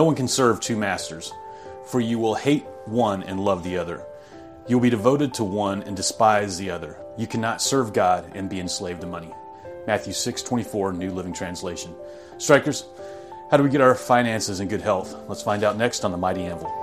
No one can serve two masters, for you will hate one and love the other. You will be devoted to one and despise the other. You cannot serve God and be enslaved to money. Matthew 6:24 New Living Translation. Strikers, how do we get our finances in good health? Let's find out next on the Mighty Anvil.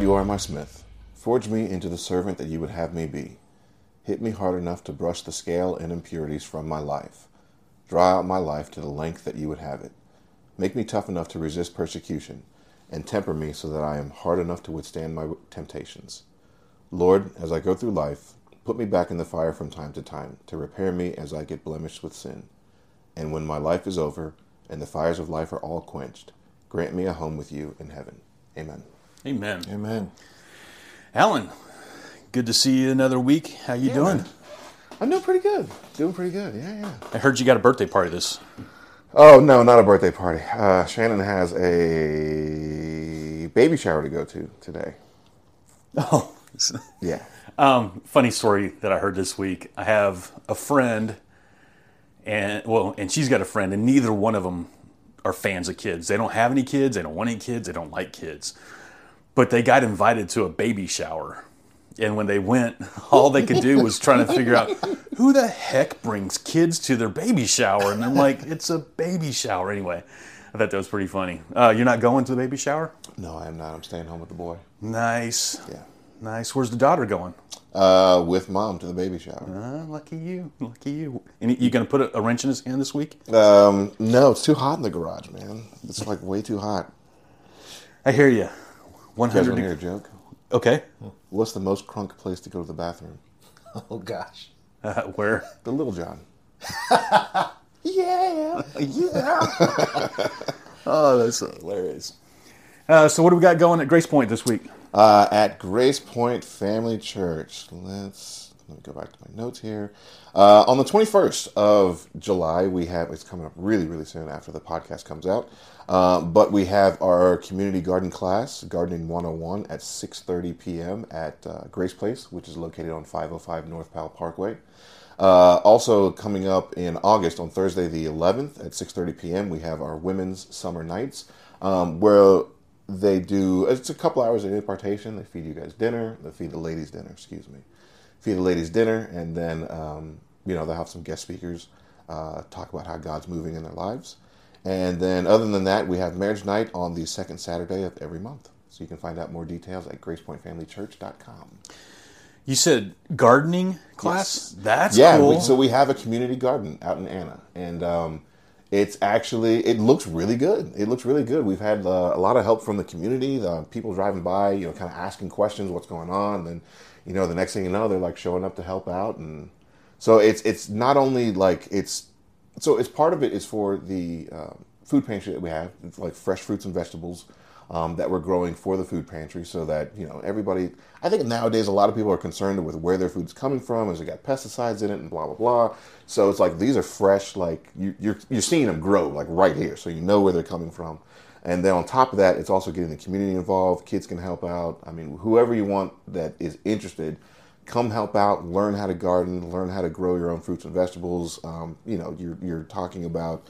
God, you are my smith. Forge me into the servant that you would have me be. Hit me hard enough to brush the scale and impurities from my life. Draw out my life to the length that you would have it. Make me tough enough to resist persecution, and temper me so that I am hard enough to withstand my temptations. Lord, as I go through life, put me back in the fire from time to time to repair me as I get blemished with sin. And when my life is over and the fires of life are all quenched, grant me a home with you in heaven. Amen. Amen. Amen. Alan, good to see you another week. How you doing? man. I'm doing pretty good. Doing pretty good. Yeah, yeah. I heard you got a birthday party this. Oh no, not a birthday party. Uh, Shannon has a baby shower to go to today. Oh, Yeah. um, funny story that I heard this week. I have a friend, and well, and she's got a friend, and neither one of them are fans of kids. They don't have any kids. They don't want any kids. They don't like kids. But they got invited to a baby shower. And when they went, all they could do was trying to figure out who the heck brings kids to their baby shower. And I'm like, it's a baby shower anyway. I thought that was pretty funny. Uh, you're not going to the baby shower? No, I am not. I'm staying home with the boy. Nice. Yeah. Nice. Where's the daughter going? Uh, with mom to the baby shower. Uh, lucky you. Lucky you. And you going to put a, a wrench in his hand this week? Um, no, it's too hot in the garage, man. It's like way too hot. I hear you. You guys 100 want hear a joke? Okay. What's the most crunk place to go to the bathroom? Oh gosh. Uh, where? The Little John. Yeah. Yeah. oh, that's hilarious. Uh, so, what do we got going at Grace Point this week? Uh, at Grace Point Family Church. Let's let me go back to my notes here. Uh, on the 21st of July, we have it's coming up really, really soon after the podcast comes out. Uh, but we have our community garden class, Gardening 101, at 6:30 p.m. at uh, Grace Place, which is located on 505 North Powell Parkway. Uh, also coming up in August on Thursday the 11th at 6:30 p.m. we have our women's summer nights um, where they do it's a couple hours of impartation. They feed you guys dinner. They feed the ladies dinner. Excuse me, feed the ladies dinner, and then um, you know they'll have some guest speakers uh, talk about how God's moving in their lives. And then other than that, we have marriage night on the second Saturday of every month. So you can find out more details at GracePointFamilyChurch.com. You said gardening class? That's yeah, cool. we, so we have a community garden out in Anna, and um, it's actually it looks really good. It looks really good. We've had uh, a lot of help from the community, the people driving by, you know, kind of asking questions, what's going on, and then you know, the next thing you know, they're like showing up to help out, and so it's it's not only like it's so it's part of it is for the um, food pantry that we have. It's like fresh fruits and vegetables um, that we're growing for the food pantry, so that you know everybody. I think nowadays a lot of people are concerned with where their food's coming from. Has it got pesticides in it and blah blah blah. So it's like these are fresh, like you, you're you're seeing them grow like right here, so you know where they're coming from. And then on top of that, it's also getting the community involved. Kids can help out. I mean, whoever you want that is interested, come help out, learn how to garden, learn how to grow your own fruits and vegetables. Um, you know, you're, you're talking about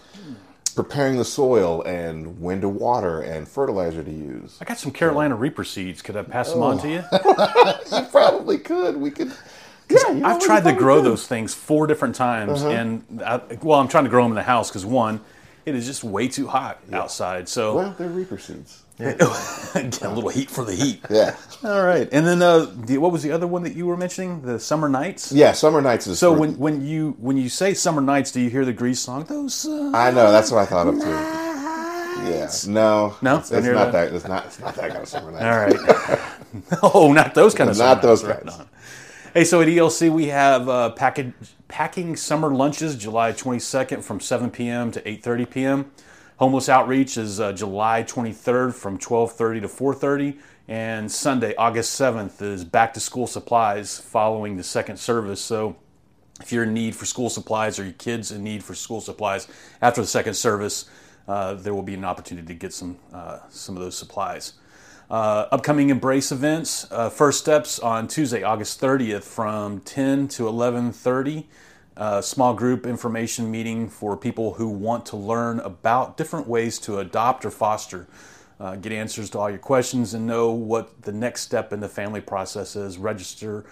preparing the soil and when to water and fertilizer to use. I got some Carolina Reaper seeds. Could I pass them on to you? You probably could. We could. Yeah, you know, I've tried to grow could. those things four different times, Uh-huh. and I, well, I'm trying to grow them in the house because one, it is just way too hot outside. So Well, they're reaper seeds. get a little heat for the heat. Yeah. All right, and then uh, the, what was the other one that you were mentioning? The summer nights. Yeah, summer nights is. So for- when when you when you say summer nights, do you hear the Grease song? Those. Uh, I know that's what I thought of too. Yeah. No. No? It's, Didn't it's not that? that. It's not. It's not that kind of summer night. All right. oh, not those kind of Not summer those nights, right kinds. on. Hey, so at ELC we have uh, package, packing summer lunches July 22nd from 7 p.m. to 8:30 p.m. Homeless outreach is uh, July 23rd from 12:30 to 4:30, and Sunday, August 7th, is back to school supplies following the second service. So, if you're in need for school supplies or your kids in need for school supplies after the second service, uh, there will be an opportunity to get some uh, some of those supplies. Uh, upcoming embrace events. Uh, first steps on Tuesday, August 30th, from 10 to 11:30. Uh, small group information meeting for people who want to learn about different ways to adopt or foster. Uh, get answers to all your questions and know what the next step in the family process is. Register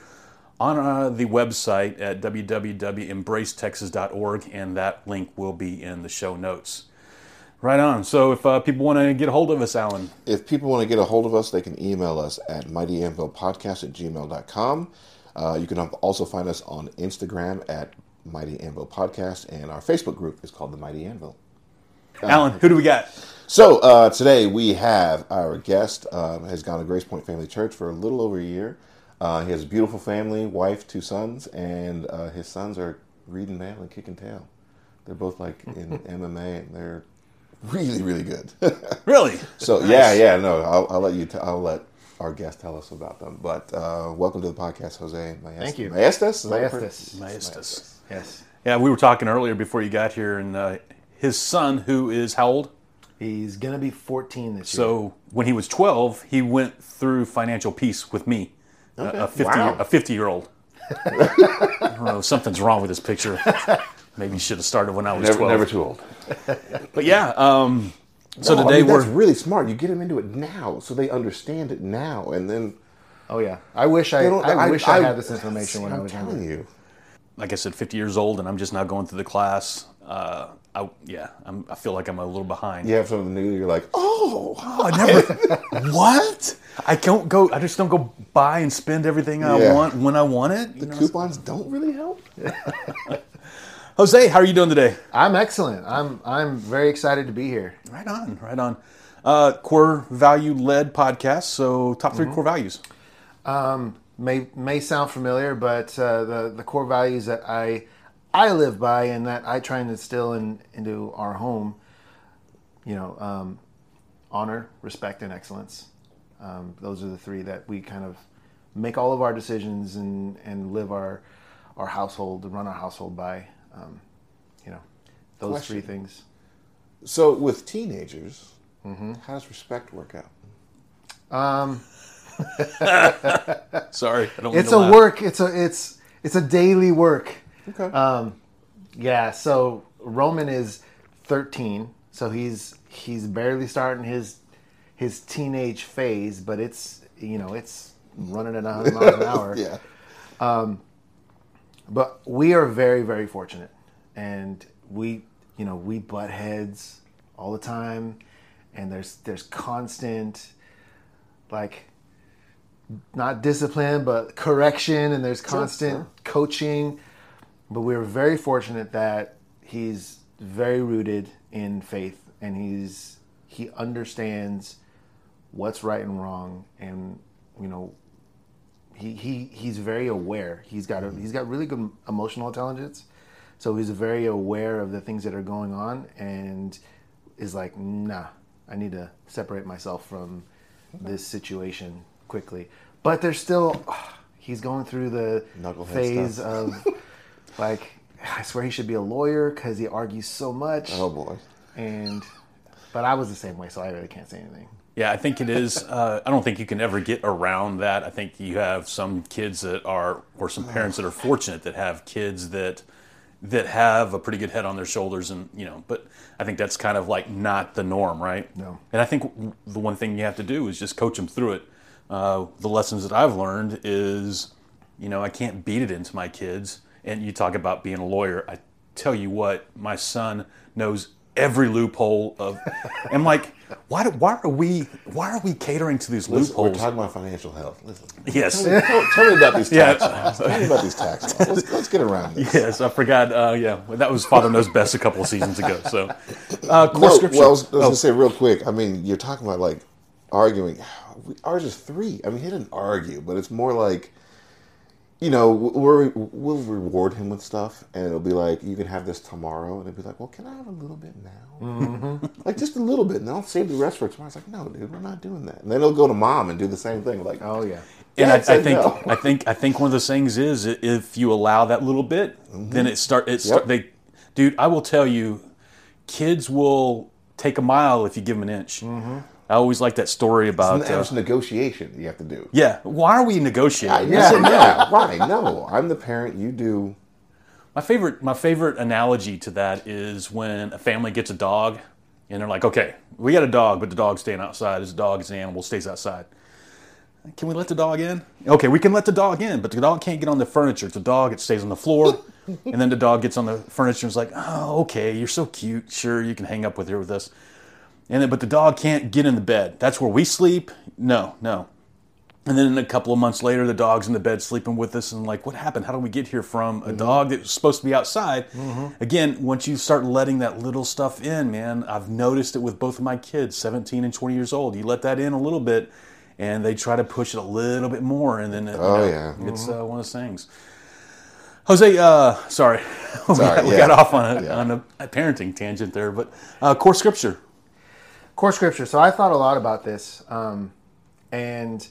on uh, the website at www.embracetexas.org, and that link will be in the show notes. Right on. So if uh, people want to get a hold of us, Alan, If people want to get a hold of us, they can email us at mightyanvilpodcast at gmail.com. Uh, you can also find us on Instagram at Mighty Anvil Podcast, and our Facebook group is called the Mighty Anvil. Alan, who do we got? So uh, today we have our guest uh, has gone to Grace Point Family Church for a little over a year. Uh, he has a beautiful family, wife, two sons, and uh, his sons are reading mail and kicking tail. They're both like in MMA, and they're really, really good. Really? so yeah, yeah, no, I'll, I'll let you. T- I'll let our guest tell us about them. But uh, welcome to the podcast, Jose. Maestas. Thank you. Maestas. Is that Maestas. Maestas. Yes. Yeah, we were talking earlier before you got here, and uh, his son, who is how old? He's going to be 14 this year. So when he was 12, he went through financial peace with me, a- a 50 Wow. a 50 year old. I don't know, something's wrong with this picture. Maybe you should have started when I was Never, 12. never too old. But yeah, um, so No, I today mean, we're that's really smart. You get them into it now, so they understand it now, and then Oh, yeah. I wish I, they don't. I, wish I, had this information when I'm I was telling younger. you. like I said, 50 years old, and I'm just now going through the class. Uh, I, yeah, I'm, I feel like I'm a little behind. You have something new. You're like, oh, Oh, I never. what? I don't go. I just don't go buy and spend everything I Yeah. want when I want it. the know? coupons don't really help. Jose, how are you doing today? I'm excellent. I'm I'm very excited to be here. Right on, right on. Uh, core value led podcast. So top 3 core values. May may sound familiar, but uh, the the core values that I I live by and that I try and instill in, into our home, you know, um, honor, respect, and excellence. Um, those are the three that we kind of make all of our decisions and, and live our our household, run our household by. Um, you know, those Question. three things. So with teenagers, Mm-hmm. how does respect work out? Sorry, I don't. mean It's to a laugh. work. It's a it's it's a daily work. Okay. Um, yeah. So Roman is 13, so he's he's barely starting his his teenage phase, but it's you know it's running at 100 miles an hour. yeah. But we are very very fortunate, and we you know we butt heads all the time, and there's there's constant like not discipline but correction. And there's constant coaching. But we're very fortunate that he's very rooted in faith. And he's he understands what's right and wrong. And you know he, he he's very aware. He's got a, mm-hmm. he's got really good emotional intelligence. So he's very aware of the things that are going on and is like nah i need to separate myself from this situation quickly. But there's still he's going through the Knucklehead phase stuff. of like i swear he should be a lawyer because he argues so much. Oh boy. and but i was the same way so i really can't say anything Yeah, I think it is. Uh, I don't think you can ever get around that. I think you have some kids that are, or some parents that are fortunate that have kids that that have a pretty good head on their shoulders, and you know. But I think that's kind of like not the norm, right? No. And I think the one thing you have to do is just coach them through it. Uh, the lessons that I've learned is, you know, I can't beat it into my kids. And you talk about being a lawyer. I tell you what, my son knows every loophole of. I'm like, why? Do, why are we? Why are we catering to these Listen, we're loopholes? talking about financial health. Listen. Yes. Tell me, tell, tell me about these Yeah. tax laws. Tell me about these tax laws. Let's, let's get around this. Yes, I forgot. Uh, yeah, that was Father Knows Best a couple of seasons ago. So, uh, No, well, I was, I was Oh, gonna say real quick. I mean, you're talking about like arguing. Ours is three. I mean, he didn't argue, but it's more like you know, we're, we'll reward him with stuff, and it'll be like, you can have this tomorrow, and it'll be like, well, can I have a little bit now? Mm-hmm. like just a little bit, and I'll save the rest for tomorrow. It's like, no, dude, we're not doing that. And then he'll go to mom and do the same thing, like, Oh yeah. And I, I think no. I think I think one of those things is if you allow that little bit, then it start it start Yep. they, dude. I will tell you, kids will take a mile if you give them an inch. I always like that story about. And Uh, negotiation you have to do. yeah, why are we negotiating? Yeah, yeah, why? No, I'm the parent. You do. My favorite my favorite analogy to that is when a family gets a dog and they're like, okay, we got a dog, but the dog's staying outside. This dog is an animal, stays outside. Can we let the dog in? Okay, we can let the dog in, but the dog can't get on the furniture. It's a dog, it stays on the floor. and then the dog gets on the furniture and is like, oh, okay, you're so cute. Sure, you can hang up with here with us. And then, but the dog can't get in the bed. That's where we sleep. No, no. And then a couple of months later, the dog's in the bed sleeping with us, and like, what happened? How did we get here from a dog that was supposed to be outside? Again, once you start letting that little stuff in, man, I've noticed it with both of my kids, 17 and 20 years old. You let that in a little bit, and they try to push it a little bit more, and then you Oh, know, yeah. it's uh, one of those things. Jose, uh, sorry, we, Sorry, got, we yeah. got off on a, Yeah. on a parenting tangent there, but uh, core scripture. Core scripture. So I thought a lot about this, um, and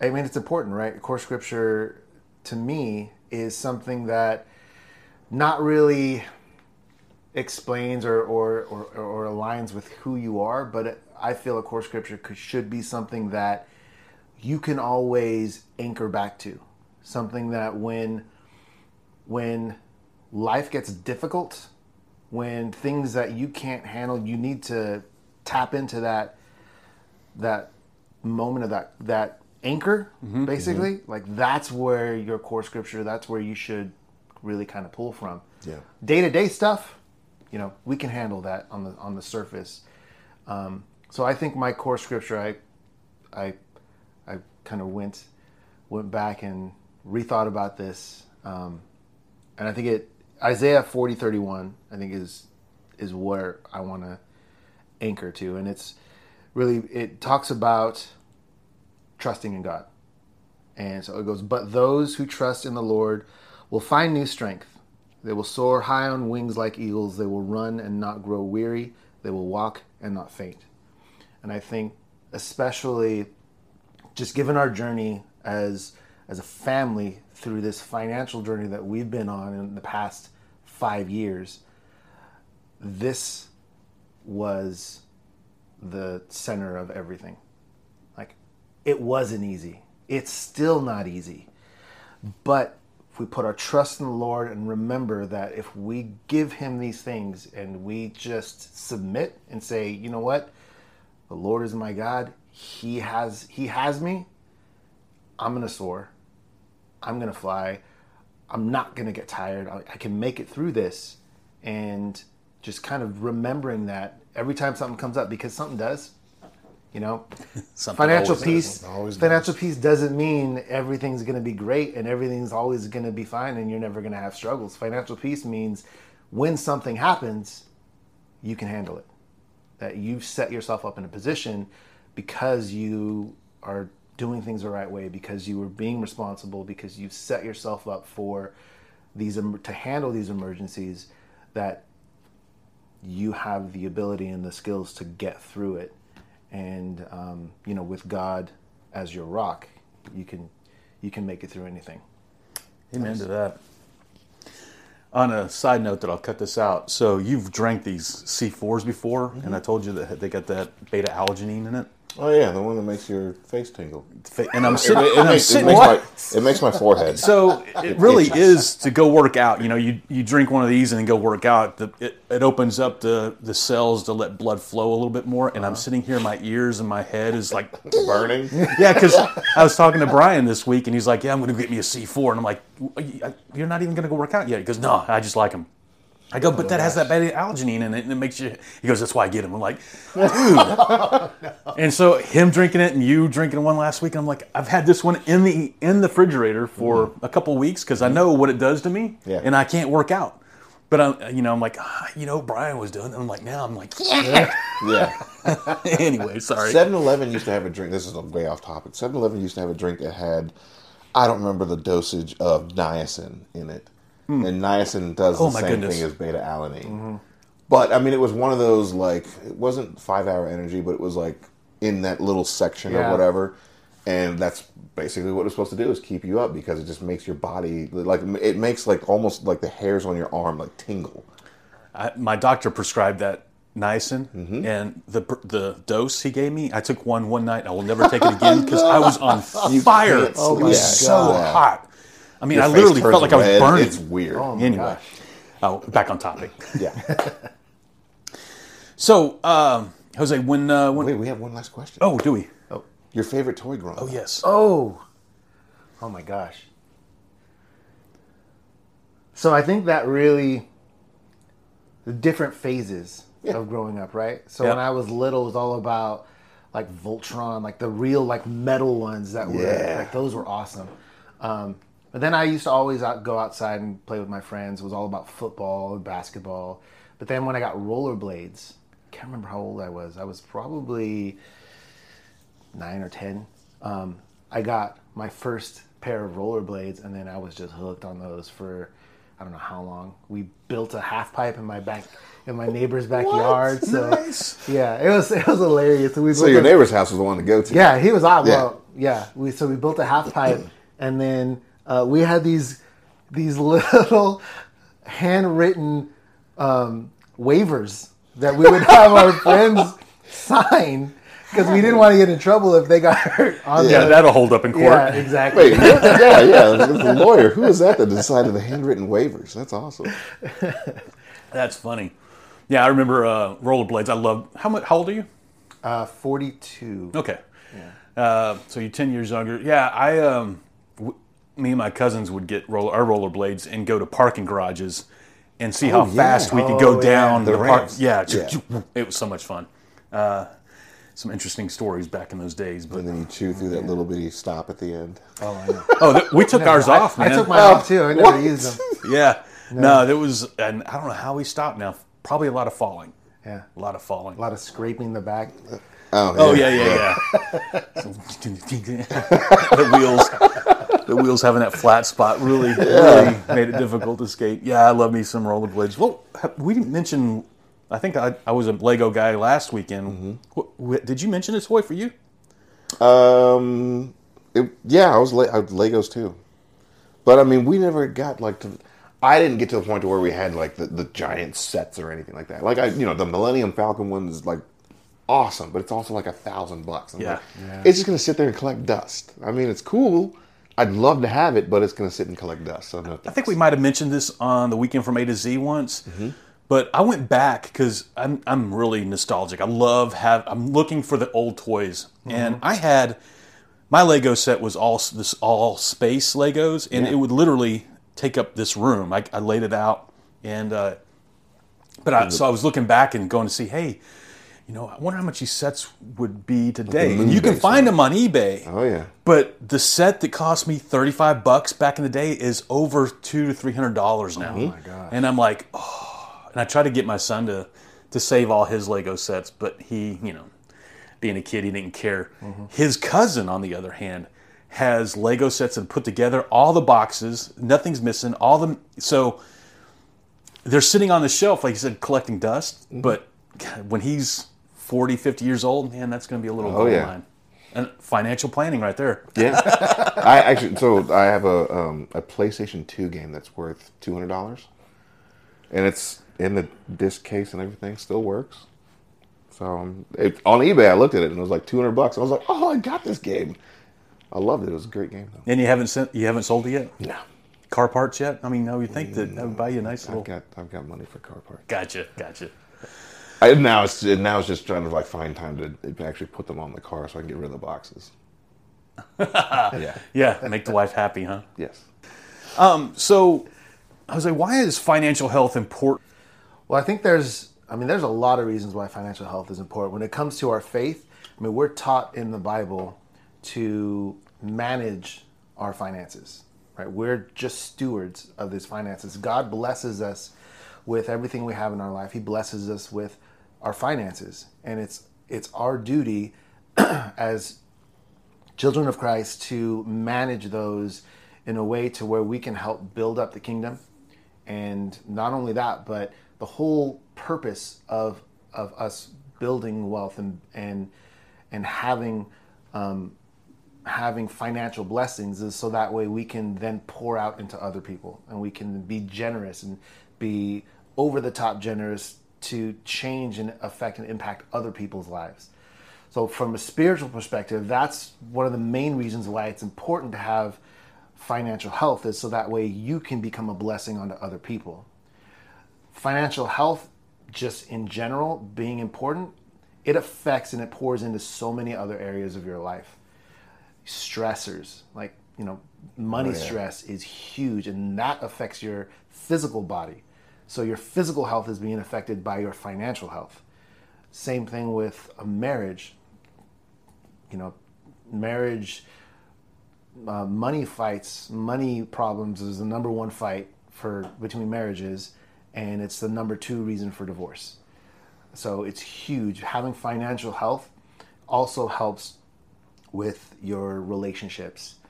I mean it's important, right? Core scripture to me is something that not really explains or or, or, or aligns with who you are, but I feel a core scripture could, should be something that you can always anchor back to, something that when when life gets difficult, when things that you can't handle, you need to tap into that that moment of that that anchor, basically. Like that's where your core scripture. That's where you should really kind of pull from. Yeah. Day to day stuff, you know, we can handle that on the on the surface. Um, so I think my core scripture, I I I kind of went went back and rethought about this, um, and I think it Isaiah forty thirty one. I think is is where I want to anchor to, and it's really it talks about trusting in God, and so it goes. But those who trust in the Lord will find new strength. They will soar high on wings like eagles. They will run and not grow weary. They will walk and not faint. And I think, especially just given our journey as as a family through this financial journey that we've been on in the past five years, this was the center of everything. Like, it wasn't easy. It's still not easy. But if we put our trust in the Lord and remember that if we give Him these things and we just submit and say, you know what, the Lord is my God. He has He has me. I'm gonna soar. I'm gonna fly. I'm not gonna get tired. I, I can make it through this, and just kind of remembering that every time something comes up, because something does. You know, financial always peace. does. Always financial peace doesn't mean everything's going to be great and everything's always going to be fine and you're never going to have struggles. Financial peace means when something happens, you can handle it. That you've set yourself up in a position because you are doing things the right way, because you were being responsible, because you've set yourself up for these to handle these emergencies. That you have the ability and the skills to get through it and um, you know with god as your rock you can you can make it through anything Amen to that. On a side note, that I'll cut this out. So you've drank these C4s before, and I told you that they got that beta alginine in it. Oh yeah, the one that makes your face tingle. And I'm sitting. it and I'm makes, it, makes my, it makes my forehead. So it really is to go work out. You know, you, you drink one of these and then go work out. The, it, it opens up the, the cells to let blood flow a little bit more. And I'm uh-huh. sitting here, my ears and my head is like burning. Yeah, because I was talking to Brian this week, and he's like, "Yeah, I'm going to get me a C4," and I'm like, "You're not even going to go work out yet?" He goes, "No, I just like them." I go, "But that has that beta alginine in it, and it makes you." He goes, "That's why I get him. I'm like, "Dude." And so him drinking it, and you drinking one last week, and I'm like, "I've had this one in the in the refrigerator for a couple weeks because I know what it does to me, Yeah. and I can't work out." But I'm, you know, I'm like, ah, you know, Brian was doing. it. I'm like, now I'm like, yeah. Yeah. anyway, sorry. 7-Eleven used to have a drink. This is way off topic. 7-Eleven used to have a drink that had I don't remember the dosage of niacin in it, and niacin does Hmm. Oh, the same goodness. thing as beta alanine. But I mean, it was one of those like it wasn't five hour energy, but it was like in that little section Yeah. or whatever, and that's basically what it's supposed to do is keep you up because it just makes your body like it makes like almost like the hairs on your arm like tingle. I, my doctor prescribed that niacin, Mm-hmm. and the the dose he gave me, I took one one night. I will never take it again because I was on fire. it was so God. hot. I mean, Your I literally felt like I was red. burning. It's weird. anyway, oh, back on topic. Yeah. So, um, Jose, when uh, when Wait, we have one last question. oh, do we? Oh, Your favorite toy growing Oh up? yes. Oh, oh my gosh. So I think that really, the different phases Yeah. of growing up, right? So Yeah. when I was little, it was all about like Voltron, like the real like metal ones that were Yeah. like those were awesome. Um, but then I used to always out, go outside and play with my friends. It was all about football and basketball. But then when I got rollerblades, I can't remember how old I was. I was probably nine or ten. Um, I got my first pair of rollerblades, and then I was just hooked on those for I don't know how long. We built a half pipe in my back in my neighbor's backyard. So Nice. yeah, it was it was hilarious. we So your a- neighbor's house was the one to go to. yeah, he was on. Yeah. Well, yeah. We so we built a half pipe, and then uh, we had these these little handwritten um, waivers that we would have our friends sign because we didn't want to get in trouble if they got hurt. On Yeah, the, that'll hold up in court. yeah, exactly. Wait, yeah, yeah. The lawyer. Who is that that decided the handwritten waivers? That's awesome. That's funny. Yeah, I remember uh, rollerblades. I love. How much? How old are you? Uh, Forty-two. Okay. Uh, so you're 10 years younger. Yeah, I, um, w- me and my cousins would get roller, our rollerblades and go to parking garages and see how Oh, yeah. fast we could Oh, go yeah. down The the, park. ramps. Yeah, Yeah. it was so much fun. Uh, some interesting stories back in those days. But And then you chew through that little bitty stop at the end. Oh, I know. oh, th- we took ours off, I took mine off too. I never what? used them. yeah, no, there was, and I don't know how we stopped. Now, probably a lot of falling. Yeah, A lot of falling. a lot of scraping the back. Oh, Oh yeah, yeah, yeah. the wheels, the wheels having that flat spot really, really made it difficult to skate. Yeah, I love me some rollerblades. Well, we didn't mention. I think I, I was a Lego guy last weekend. What, what- did you mention a toy for you? Um, it, yeah, I was, Le- I was Legos too, but I mean, we never got like to. I didn't get to the point to where we had like the, the giant sets or anything like that. Like I, you know, the Millennium Falcon one is like awesome, but it's also like a thousand bucks. I'm Yeah. like, it's just gonna sit there and collect dust. I mean, it's cool. I'd love to have it, but it's gonna sit and collect dust. So no. I think we might have mentioned this on the weekend from A to Z once, but I went back because I'm I'm really nostalgic. I love have I'm looking for the old toys, and I had my Lego set was all this all space Legos, and it would literally take up this room. I, I laid it out, and uh, but I, so I was looking back and going to see, hey. You know, I wonder how much these sets would be today. And you can find them on eBay. Oh yeah. But the set that cost me thirty five bucks back in the day is over two to three hundred dollars now. Oh my gosh. And I'm like, oh. And I try to get my son to to save all his Lego sets, but he, you know, being a kid, he didn't care. Mm-hmm. His cousin, on the other hand, has Lego sets and put together all the boxes, nothing's missing, all the so they're sitting on the shelf, like you said, collecting dust. Mm-hmm. But when he's 40, 50 years old, man, that's going to be a little gold yeah. mine. And financial planning right there. Yeah, I actually so I have a um, a PlayStation Two game that's worth two hundred dollars, and it's in the disc case and everything. Still works. So um, it, on eBay, I looked at it and it was like two hundred bucks. I was like, oh, I got this game. I loved it. It was a great game though. And you haven't sent, you haven't sold it yet? No, Car parts yet? I mean, no, you think that that would buy you a nice I've little. got I've got money for car parts. Gotcha, gotcha. I, now it's now it's just trying to like find time to actually put them on the car so I can get rid of the boxes. yeah. Yeah, make the wife happy, huh? Yes. Um, so, I was like, why is financial health important? Well, I think there's, I mean, there's a lot of reasons why financial health is important. When it comes to our faith, I mean, we're taught in the Bible to manage our finances, right? We're just stewards of these finances. God blesses us with everything we have in our life. He blesses us with our finances, and it's it's our duty as children of Christ to manage those in a way to where we can help build up the kingdom. And not only that, but the whole purpose of of us building wealth and and and having um, having financial blessings is so that way we can then pour out into other people and we can be generous and be over the top generous to change and affect and impact other people's lives. So, from a spiritual perspective, that's one of the main reasons why it's important to have financial health, is so that way you can become a blessing onto other people. Financial health, just in general, being important, it affects and it pours into so many other areas of your life. Stressors, like, you know, money Oh, yeah. stress is huge, and that affects your physical body. So, your physical health is being affected by your financial health. Same thing with a marriage. You know, marriage, uh, money fights, money problems is the number one fight for between marriages, and it's the number two reason for divorce. So it's huge. Having financial health also helps with your relationships,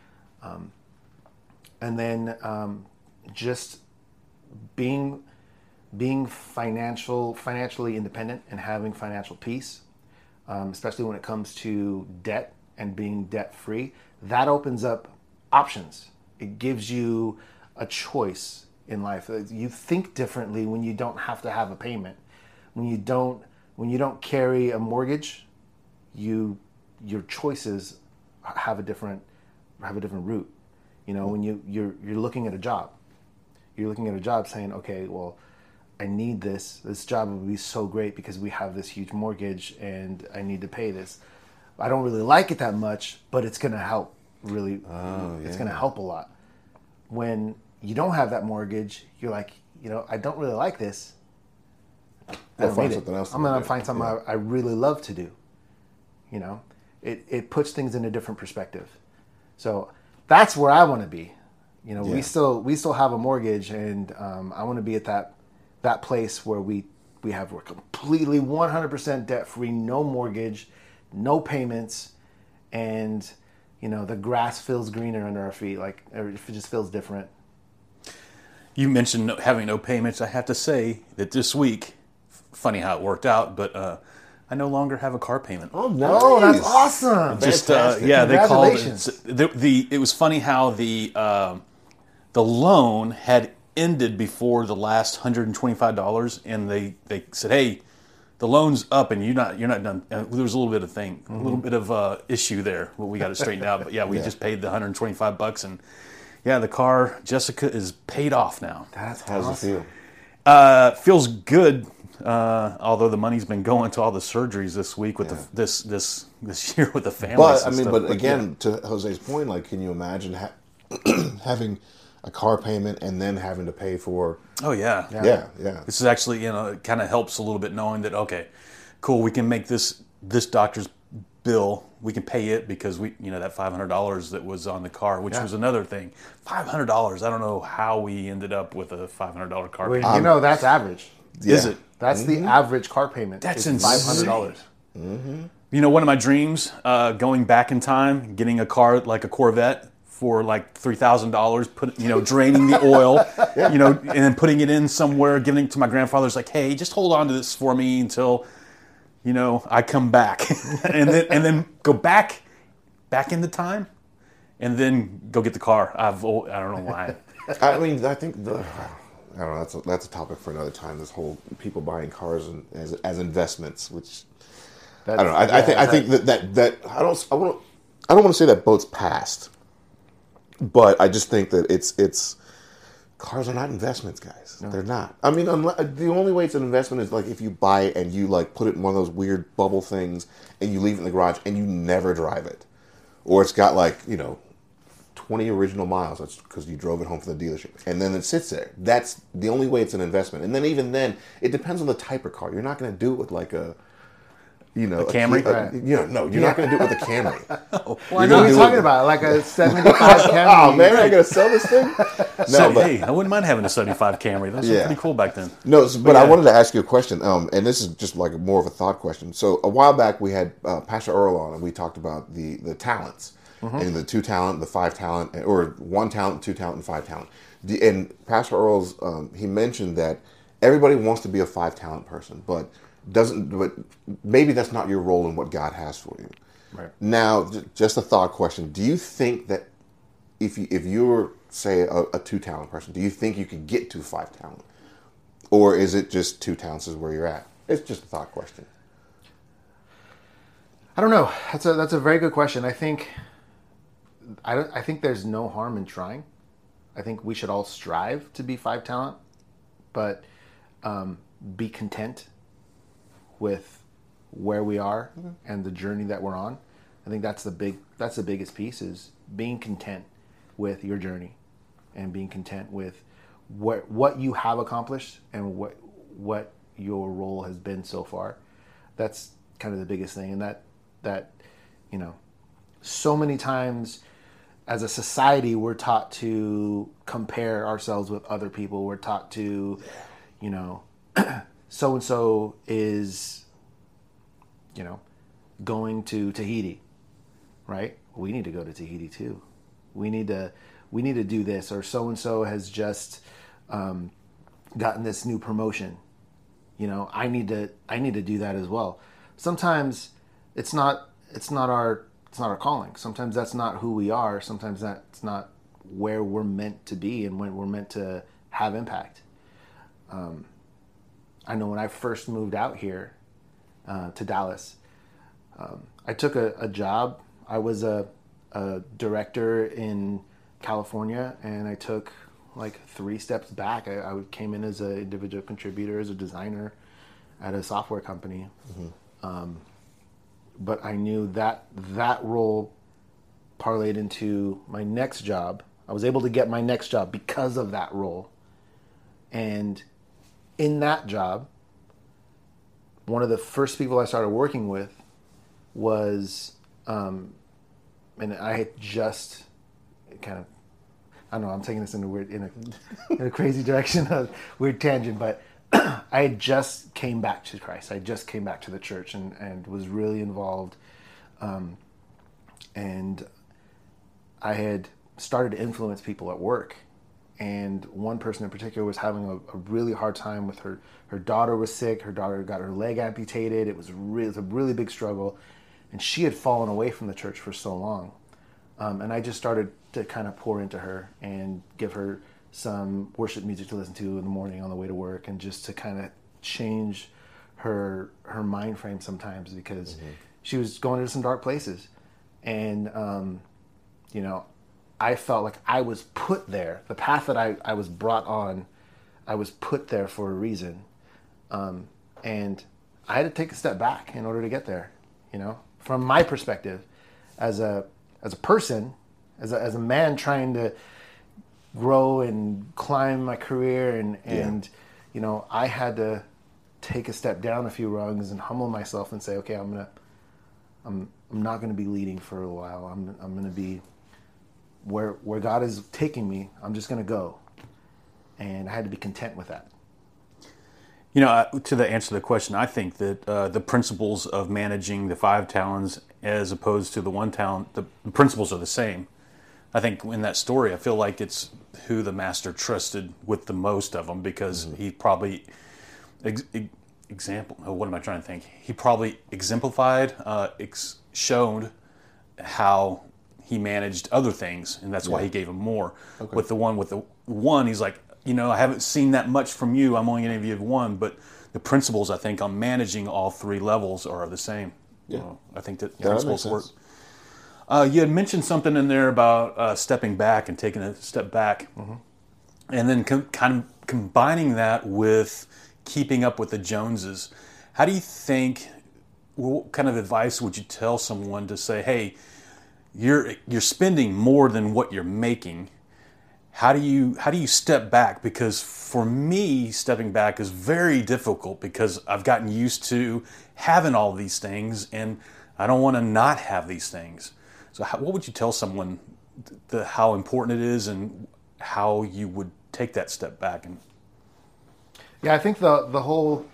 um, and then um, just being being financial financially independent and having financial peace, um, especially when it comes to debt and being debt free, that opens up options. It gives you a choice in life. Uh, You think differently when you don't have to have a payment. When you don't when you don't carry a mortgage, you your choices have a different have a different route. You know, when you you're you're looking at a job, you're looking at a job saying, okay, well, I need this. This job would be so great because we have this huge mortgage and I need to pay this. I don't really like it that much, but it's going to help really. It's yeah. going to help a lot. When you don't have that mortgage, you're like, you know, I don't really like this. I don't find it. something else I'm going to find something I, I really love to do. You know, it, it puts things in a different perspective. So that's where I want to be. You know, we still we still have a mortgage, and um, I want to be at that that place where we we have we're completely 100% debt free, no mortgage, no payments, and you know the grass feels greener under our feet. Like it just feels different. You mentioned no, having no payments. I have to say that this week, funny how it worked out, but uh, I no longer have a car payment. Oh, nice. Oh, that's awesome! Just uh, yeah, they called Congratulations. the, the. It was funny how the um the loan had ended before the last hundred and twenty five dollars, and they they said, hey. The loan's up, and you're not. You're not done. And there was a little bit of thing, a little bit of uh, issue there. Well, we got it straightened out. But yeah, we Yeah. just paid the 125 bucks, and yeah, the car Jessica is paid off now. That's How's awesome. it feel? Uh, feels good. Uh, although the money's been going to all the surgeries this week with Yeah. the, this this this year with the family. But I mean, stuff. but again, to Jose's point, like, can you imagine ha- having a car payment and then having to pay for? oh yeah, Yeah, yeah. This is actually you know it kind of helps a little bit knowing that okay, cool, we can make this this doctor's bill. We can pay it because we you know that five hundred dollars that was on the car, which Yeah. was another thing. Five hundred dollars. I don't know how we ended up with a five hundred dollar car Well, payment. you know that's average. Is it? That's the average car payment. That's is five hundred insane. dollars. You know, one of my dreams, uh, going back in time, getting a car like a Corvette for like three thousand dollars, put you know, draining the oil, you know, and then putting it in somewhere, giving it to my grandfather's like, hey, just hold on to this for me until, you know, I come back, and then and then go back, back into time, and then go get the car. I've I don't know why. I mean, I think the. I don't know. That's a, that's a topic for another time. This whole people buying cars and, as as investments, which I don't know. I, I think I think that, that that I don't I want I don't want to say that boat's past, but I just think that it's it's cars are not investments, guys. They're not. I mean, unless, the only way it's an investment is like if you buy it and you like put it in one of those weird bubble things and you leave it in the garage and you never drive it, or it's got like you know. 20 original miles that's because you drove it home from the dealership and then it sits there that's the only way it's an investment and then even then it depends on the type of car you're not going to do it with like a you know a Camry? Kia- Right. you know, no you're not going to do it with a Camry Well, You're know what you're do talking it- about, like a seventy-five Camry. oh man i gotta sell this thing no So, but hey, I wouldn't mind having a '75 Camry. Those were Yeah. pretty cool back then. No, s- but I wanted to ask you a question, um, and this is just like more of a thought question. So a while back, we had uh, Pastor Earl on, and we talked about the the talents and the two talent, the five talent, or one talent, two talent, and five talent. The, and Pastor Earls, um, he mentioned that everybody wants to be a five talent person, but doesn't. But maybe that's not your role in what God has for you. Right. Now, just a thought question: Do you think that if you if you're say a, a two talent person, do you think you could get to five talent, or is it just two talents is where you're at? It's just a thought question. I don't know. That's a that's a very good question. I think I don't I think there's no harm in trying. I think we should all strive to be five talent, but um, be content with where we are mm-hmm. and the journey that we're on. I think that's the big that's the biggest piece is being content with your journey and being content with what what you have accomplished and what what your role has been so far. That's kind of the biggest thing and that that you know so many times as a society we're taught to compare ourselves with other people we're taught to you know so and so is you know going to Tahiti right? We need to go to Tahiti too. We need to we need to do this or so and so has just um, gotten this new promotion. You know i need to i need to do that as well. Sometimes it's not it's not our it's not our calling. Sometimes that's not who we are. Sometimes that's not where we're meant to be and when we're meant to have impact. Um, i know when i first moved out here uh, to dallas um, i took a, a job i was a, a director in california and i took like three steps back i, I came in as an individual contributor as a designer at a software company um, but I knew that that role parlayed into my next job. I was able to get my next job because of that role. And in that job, one of the first people I started working with was, um, and I had just kind of, I don't know, I'm taking this in a weird, in a, in a crazy direction, a weird tangent, but I had just came back to Christ. I just came back to the church and, and was really involved. Um, and I had started to influence people at work. And one person in particular was having a, a really hard time with her. Her daughter was sick. Her daughter got her leg amputated. It was, really, it was a really big struggle. And she had fallen away from the church for so long. Um, and I just started to kind of pour into her and give her some worship music to listen to in the morning on the way to work, and just to kind of change her her mind frame sometimes because she was going into some dark places, and um, you know, I felt like I was put there. The path that I, I was brought on, I was put there for a reason, um, and I had to take a step back in order to get there. You know, from my perspective, as a as a person, as a, as a man trying to grow and climb my career and and you know I had to take a step down a few rungs and humble myself and say okay I'm gonna I'm I'm not gonna be leading for a while I'm I'm gonna be where where God is taking me I'm just gonna go and I had to be content with that You know, to the answer to the question, I think that uh, the principles of managing the five talents as opposed to the one talent, the, the principles are the same. I think in that story, I feel like it's who the master trusted with the most of them because he probably ex- ex- example. oh, What am I trying to think? He probably exemplified, uh, ex- showed how he managed other things, and that's why he gave him more. With the one with the one, he's like, you know, I haven't seen that much from you. I'm only going to give you one, but the principles I think on managing all three levels are the same. Yeah. I think that Yeah, that principles work. Uh, you had mentioned something in there about uh, stepping back and taking a step back, and then com- kind of combining that with keeping up with the Joneses. How do you think? What kind of advice would you tell someone to say, "Hey, you're you're spending more than what you're making"? How do you how do you step back? Because for me, stepping back is very difficult because I've gotten used to having all these things, and I don't want to not have these things. So, how, what would you tell someone the, how important it is, and how you would take that step back? And Yeah, I think the the whole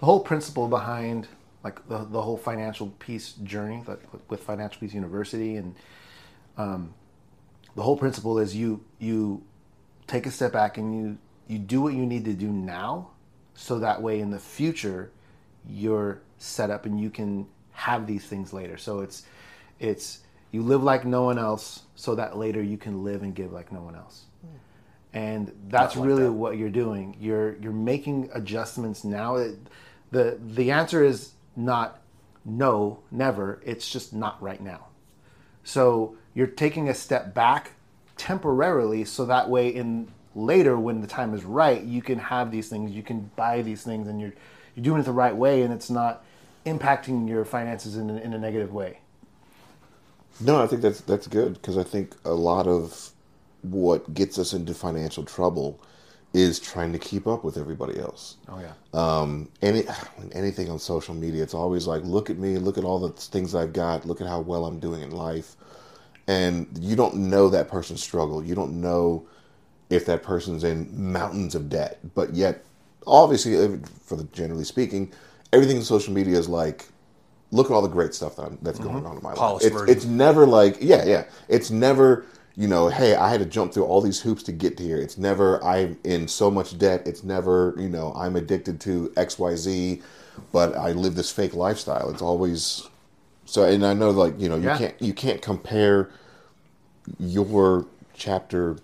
the whole principle behind like the, the whole financial peace journey with Financial Peace University and um, the whole principle is you you take a step back and you you do what you need to do now, so that way in the future you're set up and you can have these things later. So it's it's you live like no one else, so that later you can live and give like no one else. And that's like really that. what you're doing. You're you're making adjustments now. It, the the answer is not no, never. It's just not right now. So you're taking a step back temporarily, so that way in later when the time is right, you can have these things, you can buy these things, and you're you're doing it the right way, and it's not impacting your finances in a, in a negative way. No, I think that's that's good because I think a lot of what gets us into financial trouble is trying to keep up with everybody else. Oh yeah. Um, any anything on social media, it's always like, look at me, look at all the things I've got, look at how well I'm doing in life, and you don't know that person's struggle. You don't know if that person's in mountains of debt, but yet, obviously, for the generally speaking, everything in social media is like, look at all the great stuff that I'm, that's going on in my Polished life. It's, it's never like, yeah, yeah. It's never, you know, hey, I had to jump through all these hoops to get to here. It's never, I'm in so much debt. It's never, you know, I'm addicted to X, Y, Z, but I live this fake lifestyle. It's always so. And I know, like, you know, you Yeah. can't, you can't compare your chapter,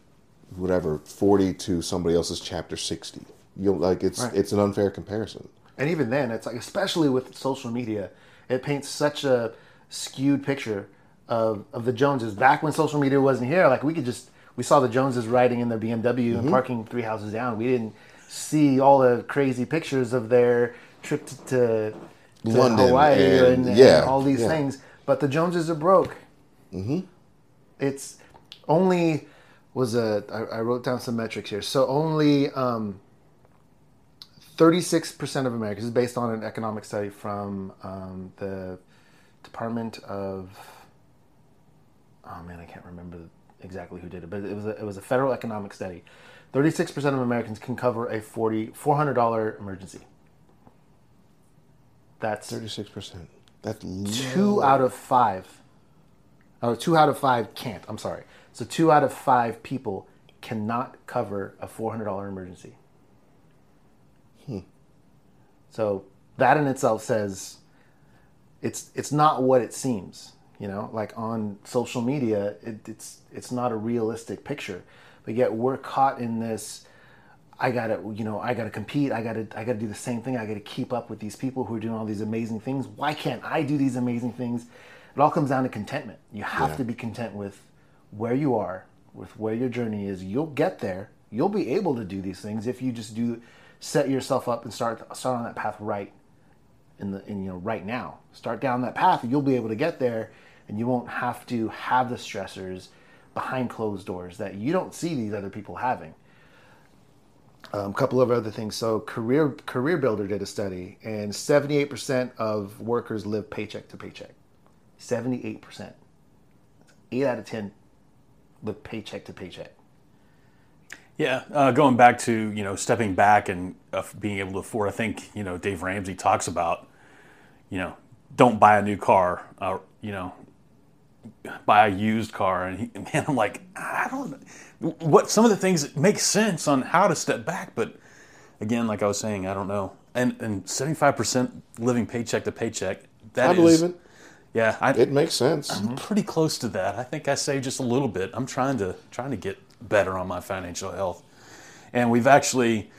whatever, forty to somebody else's chapter sixty. You like, it's Right. it's an unfair comparison. And even then, it's like, especially with social media, it paints such a skewed picture of, of the Joneses. Back when social media wasn't here, like we could just, we saw the Joneses riding in their BMW and parking three houses down. We didn't see all the crazy pictures of their trip to, to, to London Hawaii and- and, and all these yeah. things. But the Joneses are broke. Mm-hmm. It's only was a. I, I wrote down some metrics here. So only um, 36% of Americans, is based on an economic study from um, the Department of, oh man, I can't remember exactly who did it, but it was a, it was a federal economic study. 36% of Americans can cover a 40, $400 emergency. That's Thirty six percent. That's two low. out of five. Or two out of five can't. I'm sorry. So two out of five people cannot cover a $400 emergency. Hmm. So that in itself says it's it's not what it seems. You know, like on social media, it, it's it's not a realistic picture, but yet we're caught in this. I gotta, you know, I gotta compete. I gotta, I gotta do the same thing. I gotta keep up with these people who are doing all these amazing things. Why can't I do these amazing things? It all comes down to contentment. You have Yeah. to be content with where you are, with where your journey is. You'll get there. You'll be able to do these things if you just do set yourself up and start start on that path right in the in you know right now. Start down that path. You'll be able to get there, and you won't have to have the stressors behind closed doors that you don't see these other people having. A um, couple of other things. So, career Career Builder did a study, and 78% of workers live paycheck to paycheck. 78%. Eight out of 10 live paycheck to paycheck. Yeah, uh, going back to you know stepping back and uh, being able to afford. I think you know Dave Ramsey talks about you know don't buy a new car. Uh, you know, buy a used car. And he, man, I'm like I don't what some of the things that make sense on how to step back, but again, like I was saying, I don't know. And and 75 percent living paycheck to paycheck. That I believe is- it. Yeah, I, It makes sense. I'm mm-hmm. pretty close to that. I think I saved just a little bit. I'm trying to trying to get better on my financial health. And we've actually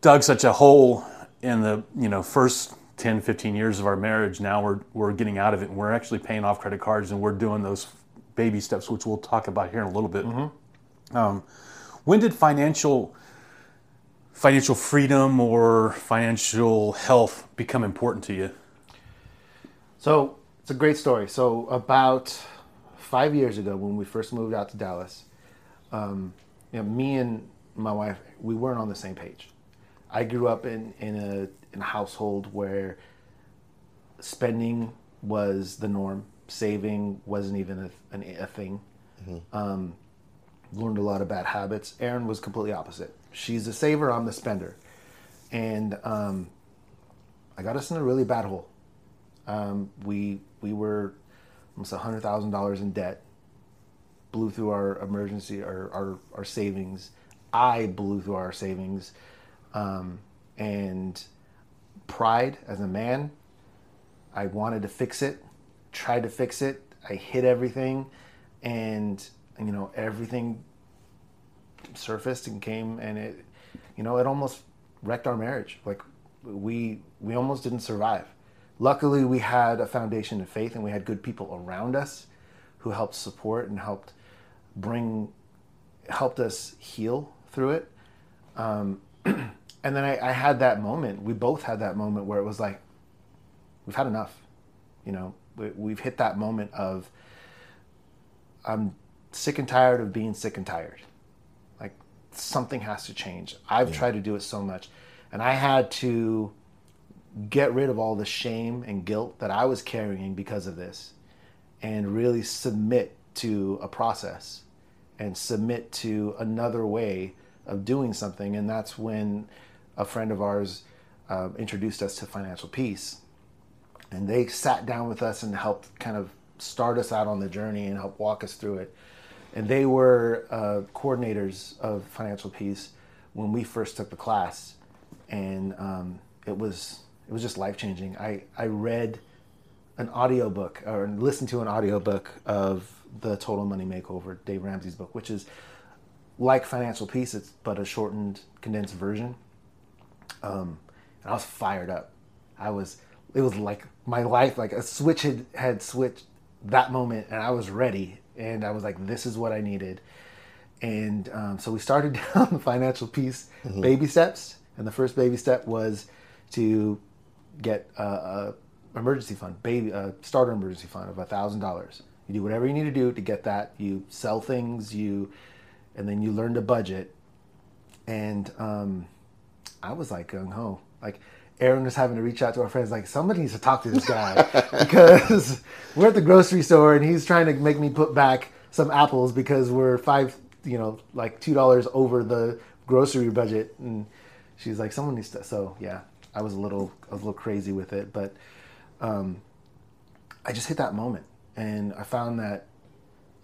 dug such a hole in the, you know, first 10, 15 years of our marriage. Now we're we're getting out of it and we're actually paying off credit cards and we're doing those baby steps which we'll talk about here in a little bit. Um, when did financial financial freedom or financial health become important to you? So it's a great story. So about five years ago, when we first moved out to Dallas, um, you know, me and my wife, we weren't on the same page. I grew up in, in a in a household where spending was the norm, saving wasn't even a, an, a thing. Um, learned a lot of bad habits. Erin was completely opposite. She's a saver. I'm the spender, and um, I got us in a really bad hole. Um, we we were almost hundred thousand dollars in debt, blew through our emergency our our, our savings. I blew through our savings, um, and pride as a man. I wanted to fix it, tried to fix it. I hit everything, and you know everything surfaced and came, and it, you know, it almost wrecked our marriage. Like we we almost didn't survive. Luckily, we had a foundation of faith, and we had good people around us who helped support and helped bring helped us heal through it. Um, and then I, I had that moment. We both had that moment where it was like, we've had enough. You know, we, we've hit that moment of, I'm sick and tired of being sick and tired. Like something has to change. I've tried to do it so much, and I had to get rid of all the shame and guilt that I was carrying because of this, and really submit to a process and submit to another way of doing something. And that's when a friend of ours uh, introduced us to Financial Peace. And they sat down with us and helped kind of start us out on the journey and help walk us through it. And they were uh, coordinators of Financial Peace when we first took the class. And um, it was it was just life changing. I, I read an audiobook or listened to an audiobook of the Total Money Makeover, Dave Ramsey's book, which is like Financial Peace, it's but a shortened, condensed version. Um, and I was fired up. I was, it was like my life, like a switch had, had switched that moment, and I was ready. And I was like, this is what I needed. And um, so we started down the Financial Peace baby steps. And the first baby step was to get a, a emergency fund, baby, a starter emergency fund of a thousand dollars. You do whatever you need to do to get that. You sell things, you, and then you learn to budget. And um, I was like gung ho. Like Erin was having to reach out to our friends, like somebody needs to talk to this guy because we're at the grocery store and he's trying to make me put back some apples because we're five, you know, like two dollars over the grocery budget. And she's like, someone needs to. So yeah, I was a little, I was a little crazy with it, but um, I just hit that moment, and I found that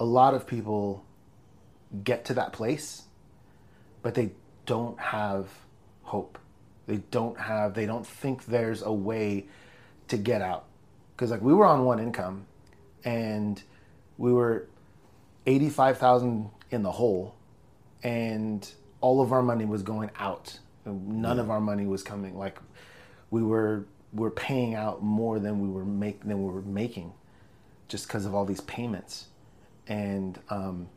a lot of people get to that place, but they don't have hope. They don't have. They don't think there's a way to get out. Because like we were on one income, and we were eighty-five thousand in the hole, and all of our money was going out. None of our money was coming. Like we were were paying out more than we were make than we were making, just because of all these payments, and um,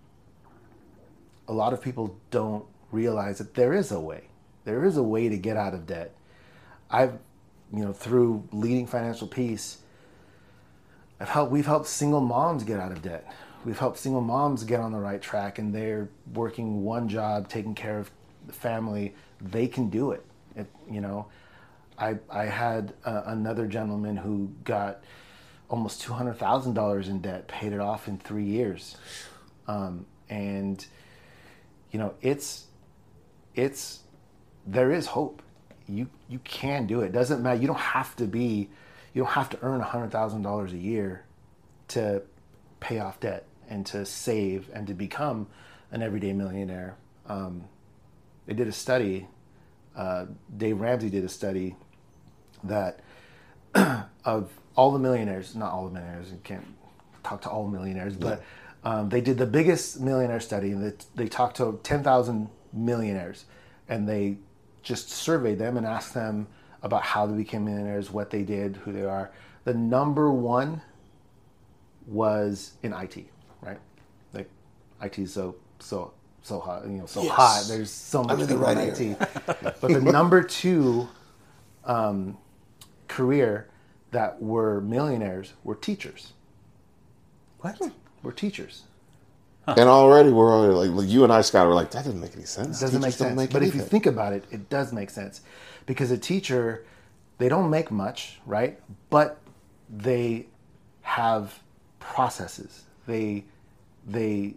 a lot of people don't realize that there is a way. There is a way to get out of debt. I've, you know, through leading financial peace, I've helped. We've helped single moms get out of debt. We've helped single moms get on the right track, and they're working one job, taking care of the family. They can do it. it you know, I I had uh, another gentleman who got almost two hundred thousand dollars in debt, paid it off in three years, um, and you know it's it's there is hope. You you can do it. Doesn't matter. You don't have to be. You don't have to earn hundred thousand dollars a year to pay off debt and to save and to become an everyday millionaire. Um, they did a study. Uh, Dave Ramsey did a study that of all the millionaires, not all the millionaires, you can't talk to all millionaires, but um, they did the biggest millionaire study and they, they talked to 10,000 millionaires and they just surveyed them and asked them about how they became millionaires, what they did, who they are. The number one was in IT, right? Like IT is so so so hot, you know, so Yes. hot. There's so much run right IT. but the number two um, career that were millionaires were teachers. What? Were teachers. And already we're already like, like you and I, Scott, were like, that doesn't make any sense. It doesn't make Teachers don't sense. but if you think about it, it does make sense. Because a teacher, they don't make much, right? But they have processes. They they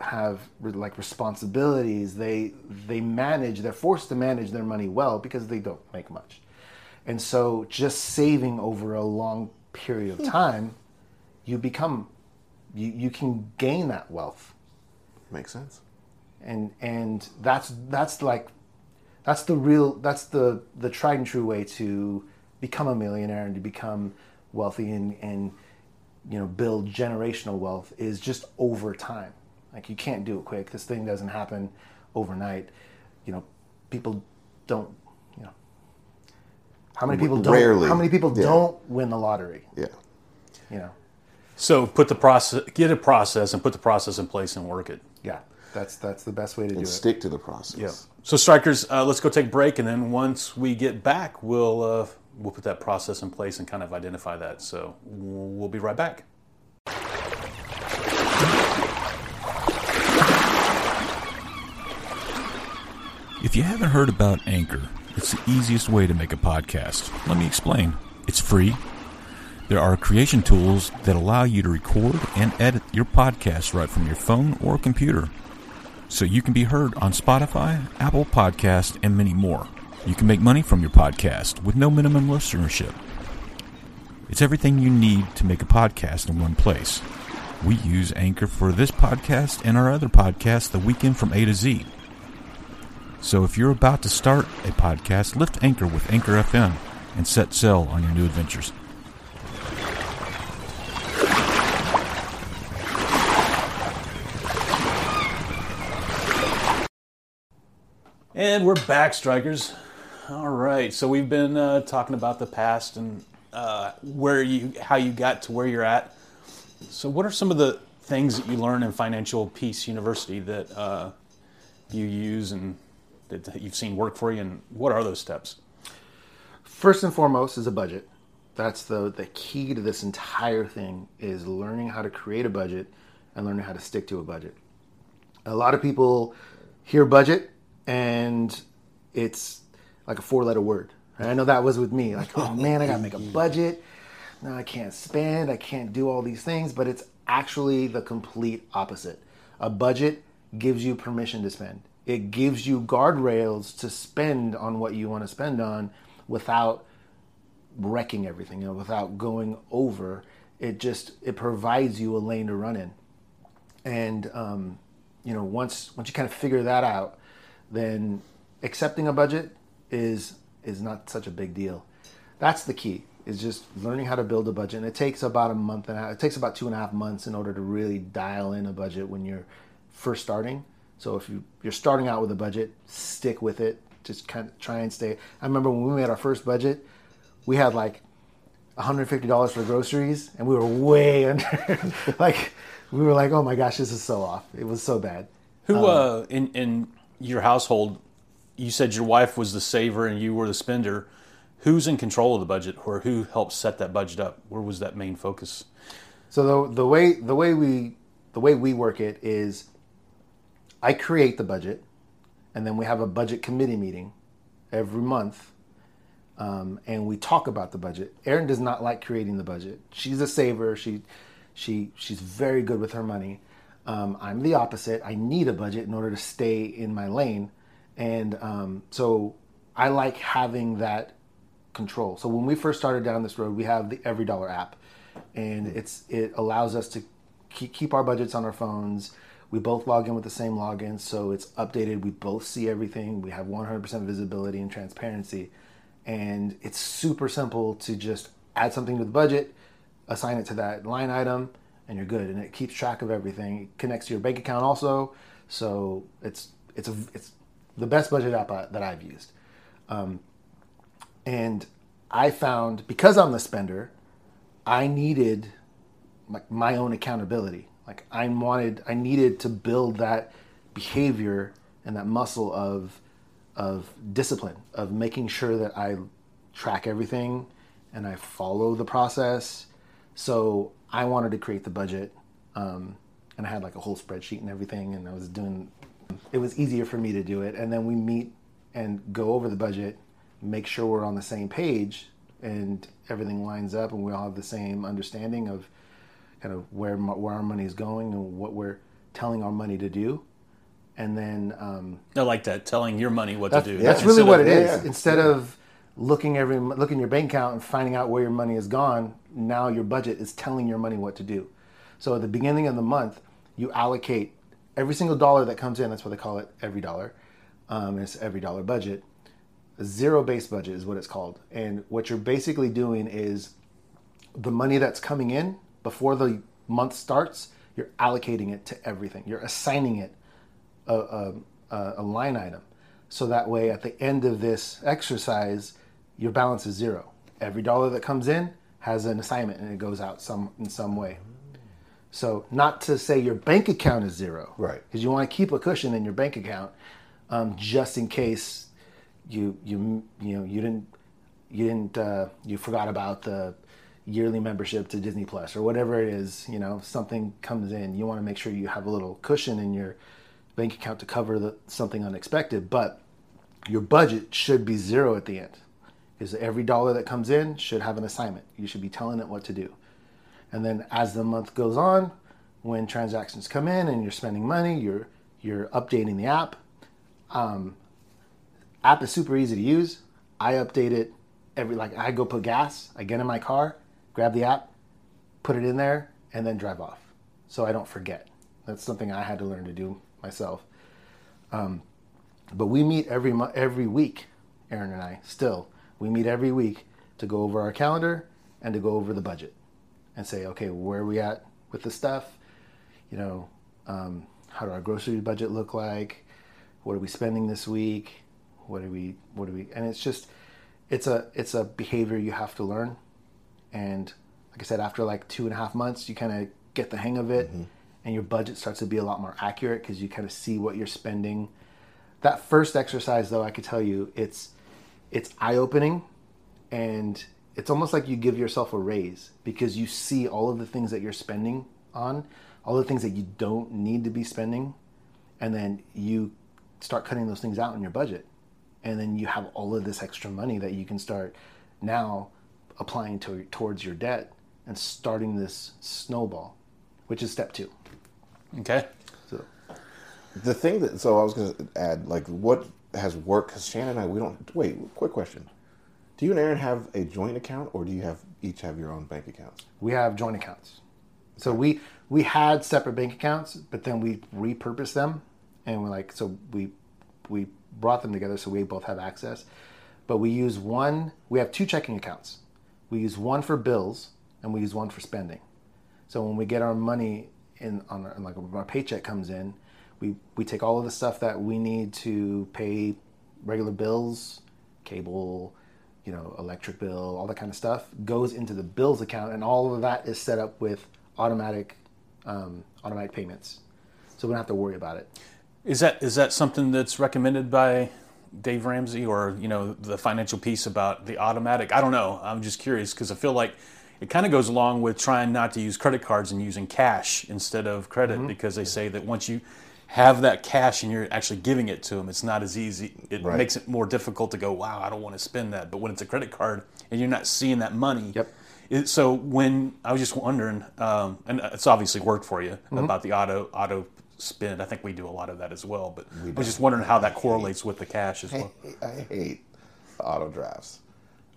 have like responsibilities. They they manage. They're forced to manage their money well because they don't make much. And so, just saving over a long period of hmm. time, you become you, you can gain that wealth Makes sense. and and that's that's like that's the real that's the the tried and true way to become a millionaire and to become wealthy and and you know build generational wealth is just over time like you can't do it quick this thing doesn't happen overnight you know people don't you know how many people don't Rarely. how many people Yeah. don't win the lottery Yeah. you know So put the process, get a process, and put the process in place and work it. yeah that's that's the best way to do And it stick to the process. Yeah. So strikers, uh, let's go take a break, and then once we get back, we'll uh, we'll put that process in place and kind of identify that. So we'll be right back. If you haven't heard about Anchor, it's the easiest way to make a podcast. Let me explain. It's free. There are creation tools that allow you to record and edit your podcast right from your phone or computer. So you can be heard on Spotify, Apple Podcast, and many more. You can make money from your podcast with no minimum listenership. It's everything you need to make a podcast in one place. We use Anchor for this podcast and our other podcast, The Weekend from A to Z. So if you're about to start a podcast, lift Anchor with Anchor FM and set sail on your new adventures. And we're back, strikers. All right. So we've been uh, talking about the past and uh, where you, how you got to where you're at. So, what are some of the things that you learn in Financial Peace University that uh, you use and that you've seen work for you? And what are those steps? First and foremost is a budget. That's the the key to this entire thing is learning how to create a budget and learning how to stick to a budget. A lot of people hear budget and it's like a four letter word. And I know that was with me. Like, oh man, I gotta make a budget. No, I can't spend, I can't do all these things, but it's actually the complete opposite. A budget gives you permission to spend. It gives you guardrails to spend on what you want to spend on without wrecking everything, know, without going over. It just it provides you a lane to run in. And um, you know, once once you kind of figure that out, then accepting a budget is is not such a big deal. That's the key. Is just learning how to build a budget, and it takes about a month and a half. It takes about two and a half months in order to really dial in a budget when you're first starting. So if you, you're starting out with a budget, stick with it. Just kind of try and stay. I remember when we made our first budget, we had like $150 for groceries, and we were way under. like we were like, oh my gosh, this is so off. It was so bad. Who uh, in in your household? You said your wife was the saver and you were the spender. Who's in control of the budget, or who helps set that budget up? Where was that main focus? So the the way the way we the way we work it is, I create the budget, and then we have a budget committee meeting every month, um, and we talk about the budget. Erin does not like creating the budget. She's a saver. She she she's very good with her money. Um, I'm the opposite. I need a budget in order to stay in my lane, and um, so I like having that control. So when we first started down this road, we have the Every Dollar app, and it's it allows us to keep, keep our budgets on our phones. We both log in with the same login, so it's updated. We both see everything. We have 100% visibility and transparency, and it's super simple to just add something to the budget, assign it to that line item, and you're good. And it keeps track of everything. It connects to your bank account also, so it's it's a it's the best budget app I, that I've used. Um, and I found because I'm the spender, I needed my, my own accountability. Like I wanted, I needed to build that behavior and that muscle of of discipline, of making sure that I track everything and I follow the process. So I wanted to create the budget, um, and I had like a whole spreadsheet and everything, and I was doing. It was easier for me to do it, and then we meet and go over the budget, make sure we're on the same page, and everything lines up, and we all have the same understanding of kind of where where our money is going and what we're telling our money to do, and then um, I like that, telling your money what to do. that's really what of- it is. yeah. Instead of looking every looking your bank account and finding out where your money is gone, now your budget is telling your money what to do. So at the beginning of the month, you allocate every single dollar that comes in, that's what they call it, every dollar. Um, it's every dollar budget. A zero base budget is what it's called. And what you're basically doing is the money that's coming in before the month starts, you're allocating it to everything. You're assigning it a, a, a, a line item. So that way, at the end of this exercise, your balance is zero. Every dollar that comes in has an assignment and it goes out some in some way. So not to say your bank account is zero, Right. Because you want to keep a cushion in your bank account, um, just in case you you you know you didn't you didn't uh, you forgot about the yearly membership to Disney Plus or whatever it is. You know something comes in, you want to make sure you have a little cushion in your bank account to cover the, something unexpected. But your budget should be zero at the end. Is every dollar that comes in should have an assignment. You should be telling it what to do. And then as the month goes on, when transactions come in and you're spending money, you're you're updating the app. Um, app is super easy to use. I update it every like I go put gas, I get in my car, grab the app, put it in there, and then drive off. So I don't forget. That's something I had to learn to do myself. Um, but we meet every every week, Erin and I. Still, we meet every week to go over our calendar and to go over the budget and say, okay, where are we at with the stuff? You know, um, how do our grocery budget look like? What are we spending this week? What are we? What are we? And it's just, it's a it's a behavior you have to learn. And like I said, after like two and a half months, you kind of get the hang of it, and your budget starts to be a lot more accurate because you kind of see what you're spending. That first exercise, though, I could tell you, it's it's eye opening, and it's almost like you give yourself a raise because you see all of the things that you're spending on, all the things that you don't need to be spending, and then you start cutting those things out in your budget, and then you have all of this extra money that you can start now applying to, towards your debt and starting this snowball, which is step two. Okay. So The thing that so I was going to add like what has worked because Shannon and I we don't wait. Quick question: Do you and Erin have a joint account or do you have each have your own bank accounts? we have joint accounts. So we we had separate bank accounts, but then we repurposed them, and we're like, so we we brought them together so we both have access. But we use one. We have two checking accounts. We use one for bills, and we use one for spending. So when we get our money in on our, like our paycheck comes in, we we take all of the stuff that we need to pay regular bills, cable, you know, electric bill, all that kind of stuff goes into the bills account, and all of that is set up with automatic um, automatic payments, so we don't have to worry about it. Is that is that something that's recommended by Dave Ramsey or you know the financial peace about the automatic? I don't know. I'm just curious because I feel like it kind of goes along with trying not to use credit cards and using cash instead of credit because they say that once you have that cash and you're actually giving it to them, it's not as easy. It Right. makes it more difficult to go, wow, I don't want to spend that. But when it's a credit card and you're not seeing that money, Yep. it, so when I was just wondering, um, and it's obviously worked for you Mm-hmm. about the auto auto spend. I think we do a lot of that as well. But I was just wondering how that correlates with the cash as well. I hate the auto drafts.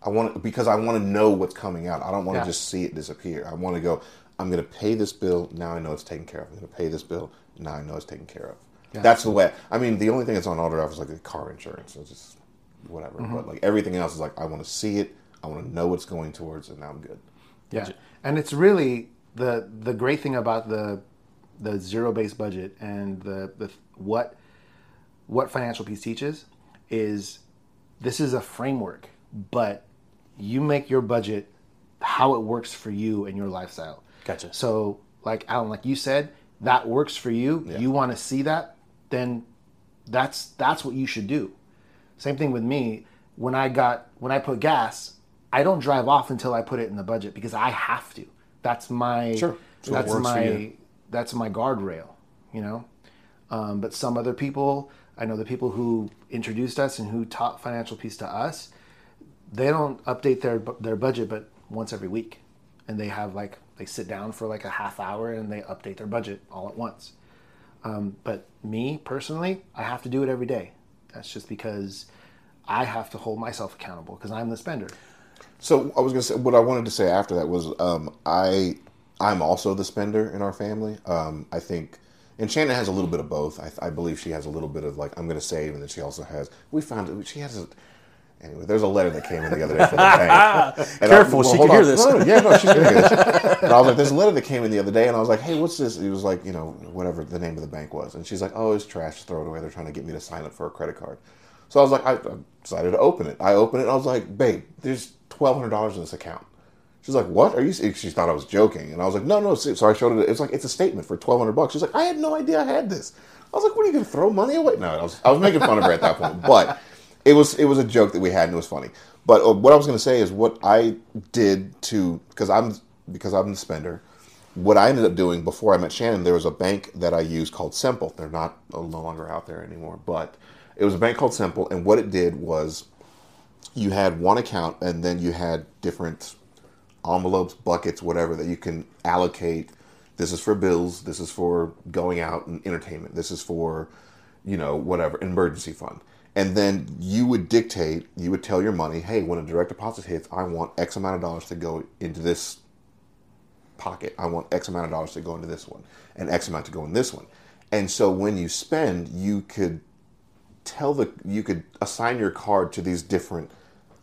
I want because I want to know what's coming out. I don't want Yeah. to just see it disappear. I want to go. I'm going to pay this bill. Now I know it's taken care of. I'm going to pay this bill. Now I know it's taken care of. That's the way. I mean, the only thing that's on auto draft is like the car insurance. It's just whatever. Mm-hmm. But like everything else is like I want to see it. I want to know what's going towards, and now I'm good. Yeah, and it's really the the great thing about the the zero based budget and the, the what what financial peace teaches is this is a framework, but you make your budget how it works for you and your lifestyle. Gotcha. So, like Alan, like you said, that works for you. Yeah. You want to see that, then that's that's what you should do. Same thing with me. When I got when I put gas, I don't drive off until I put it in the budget because I have to. That's my Sure. So that's my that's my guardrail, you know. Um, but some other people, I know the people who introduced us and who taught financial peace to us, they don't update their their budget but once every week, and they have like they sit down for like a half hour and they update their budget all at once. Um, but me personally, I have to do it every day. That's just because I have to hold myself accountable because I'm the spender. So I was gonna say what I wanted to say after that was um, I I'm also the spender in our family. Um, I think And Shannon has a little bit of both. I, I believe she has a little bit of like I'm to save, and then she also has. We found she has a. Anyway, there's a letter that came in the other day from the bank. And I- Careful, she hold can hear this. No, no, yeah, no, she's gonna hear this. And I was like, there's a letter that came in the other day, and I was like, hey, what's this? He was like, you know, whatever the name of the bank was, and she's like, oh, it's trash. Throw it away. They're trying to get me to sign up for a credit card. So I was like, I, I decided to open it. I opened it, and I was like, babe, there's twelve hundred dollars in this account. She's like, "What are you?" She thought I was joking, and I was like, "No, no." So I showed it. It's like it's a statement for twelve hundred bucks. She's like, "I had no idea I had this." I was like, "What are you going to throw money away?" No, I was, I was making fun of her at that point, but it was it was a joke that we had, and it was funny. But uh, what I was going to say is what I did to because I'm because I'm the spender. What I ended up doing before I met Shannon, there was a bank that I used called Simple. They're not uh, no longer out there anymore, but it was a bank called Simple, and what it did was you had one account, and then you had different envelopes, buckets, whatever that you can allocate. This is for bills. This is for going out and entertainment. This is for, you know, whatever emergency fund. And then you would dictate. You would tell your money, hey, when a direct deposit hits, I want X amount of dollars to go into this pocket. I want X amount of dollars to go into this one, and X amount to go in this one. And so when you spend, you could tell the you could assign your card to these different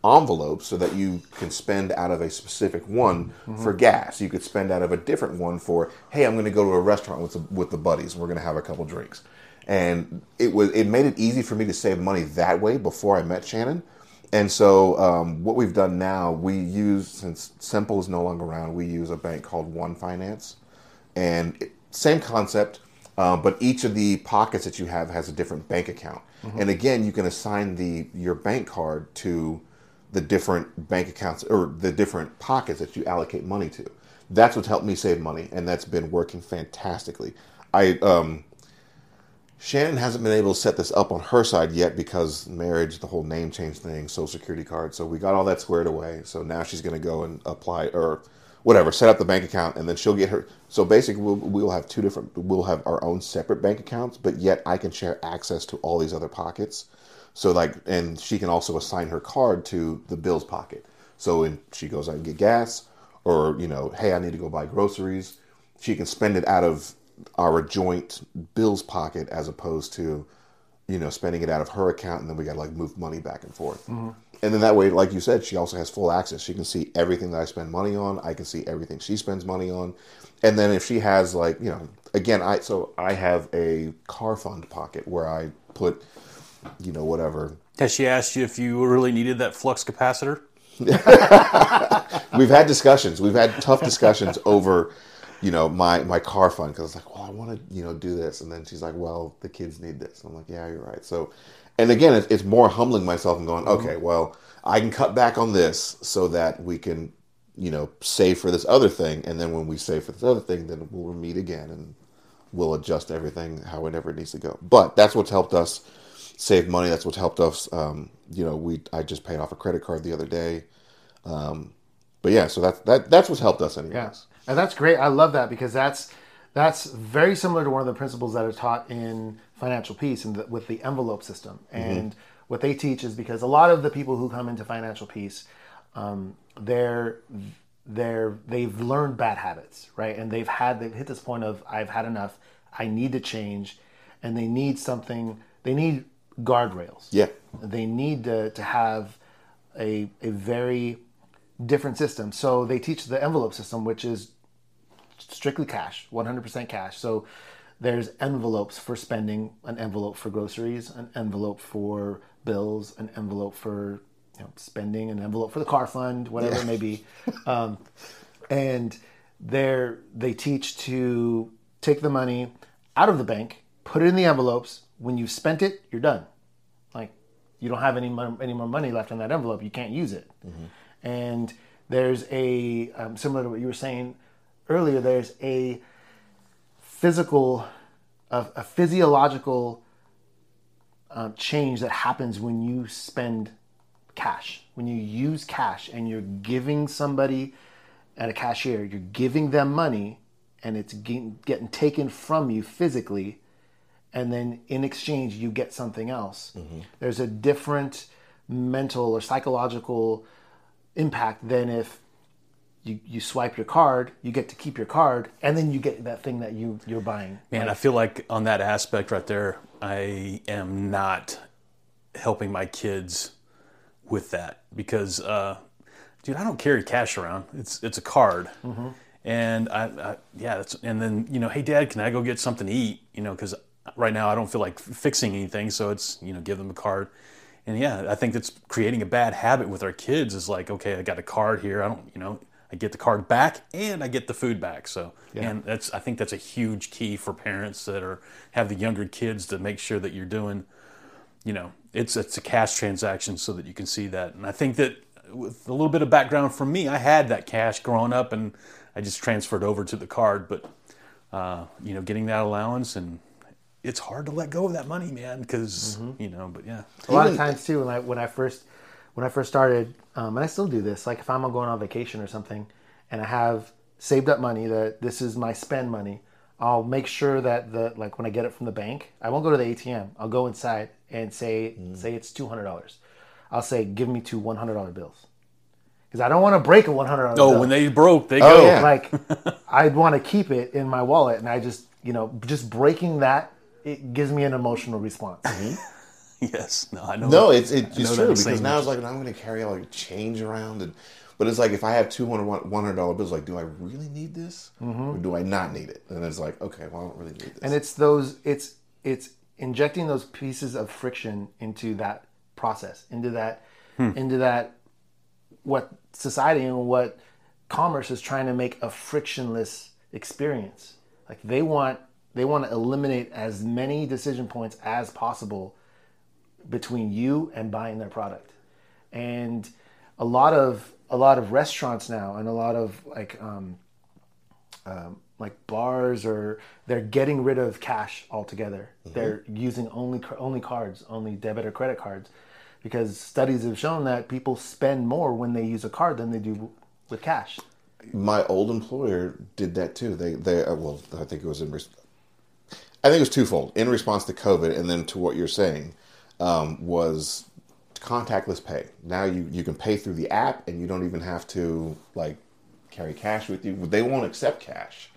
envelopes so that you can spend out of a specific one mm-hmm. for gas. You could spend out of a different one for hey, I'm going to go to a restaurant with the, with the buddies. and We're going to have a couple drinks. And it was it made it easy for me to save money that way before I met Shannon. And so um, what we've done now, we use since Simple is no longer around, we use a bank called One Finance, and it, same concept, uh, but each of the pockets that you have has a different bank account. And again, you can assign the your bank card to the different bank accounts or the different pockets that you allocate money to. That's what's helped me save money, and that's been working fantastically. I um, Shannon hasn't been able to set this up on her side yet because marriage, the whole name change thing, social security card. So we got all that squared away. So now she's going to go and apply or whatever, set up the bank account, and then she'll get her. So basically, we'll, we'll have two different. We'll have our own separate bank accounts, but yet I can share access to all these other pockets. So like, and she can also assign her card to the bills pocket. So when she goes out and get gas, or you know, hey, I need to go buy groceries, she can spend it out of our joint bills pocket as opposed to, you know, spending it out of her account and then we got to like move money back and forth. Mm-hmm. And then that way, like you said, she also has full access. She can see everything that I spend money on. I can see everything she spends money on. And then if she has like, you know, again, I so I have a car fund pocket where I put, you know, whatever Has she asked you if you really needed that flux capacitor? we've had discussions. We've had tough discussions over, you know, my my car fund because it's like, well, I want to, you know, do this, and then she's like, well, the kids need this. And I'm like, yeah, you're right. So, and again, it's, it's more humbling myself and going, okay, well, I can cut back on this so that we can, you know, save for this other thing, and then when we save for this other thing, then we'll meet again and we'll adjust everything however it needs to go. But that's what's helped us save money. That's what's helped us. Um, you know, we I just paid off a credit card the other day. Um, but yeah, so that's that that's what's helped us anyways. Yeah, and that's great. I love that because that's that's very similar to one of the principles that are taught in financial peace and the, with the envelope system. And what they teach is because a lot of the people who come into financial peace, um, they're they're they've learned bad habits, right? And they've had they've hit this point of I've had enough. I need to change, and they need something. They need guardrails. Yeah. They need to, to have a, a very different systems. So they teach the envelope system, which is strictly cash, 100% cash. So there's envelopes for spending, an envelope for groceries, an envelope for bills, an envelope for you know, spending, an envelope for the car fund, whatever it may be. Um, and they're, they teach to take the money out of the bank, put it in the envelopes. When you've spent it, you're done. Like you don't have any any more money left in that envelope. You can't use it. And there's a um, similar to what you were saying earlier. There's a physical, a, a physiological uh, change that happens when you spend cash. When you use cash and you're giving somebody at a cashier, you're giving them money, and it's getting, getting taken from you physically and then in exchange you get something else. There's a different mental or psychological impact than if you, you swipe your card, you get to keep your card, and then you get that thing that you you're buying. Man, I feel like on that aspect right there, I am not helping my kids with that because, uh, dude, I don't carry cash around. It's it's a card, and I, I yeah, that's and then you know, hey, Dad, can I go get something to eat? You know, because right now I don't feel like fixing anything, so it's you know, give them a card. And yeah, I think that's creating a bad habit with our kids. Is like, okay, I got a card here. I don't, you know, I get the card back and I get the food back. So, yeah. and that's I think that's a huge key for parents that are have the younger kids to make sure that you're doing, you know, it's it's a cash transaction so that you can see that. And I think that with a little bit of background from me, I had that cash growing up and I just transferred over to the card. But uh, you know, getting that allowance and it's hard to let go of that money, man, because you know. But yeah, a lot of times too when I when I first when I first started, um, and I still do this. Like if I'm going on vacation or something, and I have saved up money that this is my spend money, I'll make sure that the like when I get it from the bank, I won't go to the ATM. I'll go inside and say say it's two hundred dollars. I'll say give me two one hundred dollar bills because I don't want to break a one hundred dollar. oh, bill. when they broke, they Oh, go. yeah. like I'd want to keep it in my wallet, and I just you know just breaking that it gives me an emotional response. Mm-hmm. Yes, no, I know. No, it's it, it's that true because now it's like I'm going to carry all like change around and. But it's like if I have two hundred one hundred dollar bills, like, do I really need this, mm-hmm. or do I not need it? And it's like, okay, well, I don't really need this. and it's those it's it's injecting those pieces of friction into that process into that hmm. into that what society and what commerce is trying to make a frictionless experience like they want they want to eliminate as many decision points as possible between you and buying their product and a lot of a lot of restaurants now and a lot of like um, like bars or they're getting rid of cash altogether. They're using only only cards, only debit or credit cards, because studies have shown that people spend more when they use a card than they do with cash. my old employer did that too. They they uh, well, I think it was in. Res- I think it was twofold in response to COVID, and then to what you're saying um, was contactless pay. Now you you can pay through the app, and you don't even have to like carry cash with you. They won't accept cash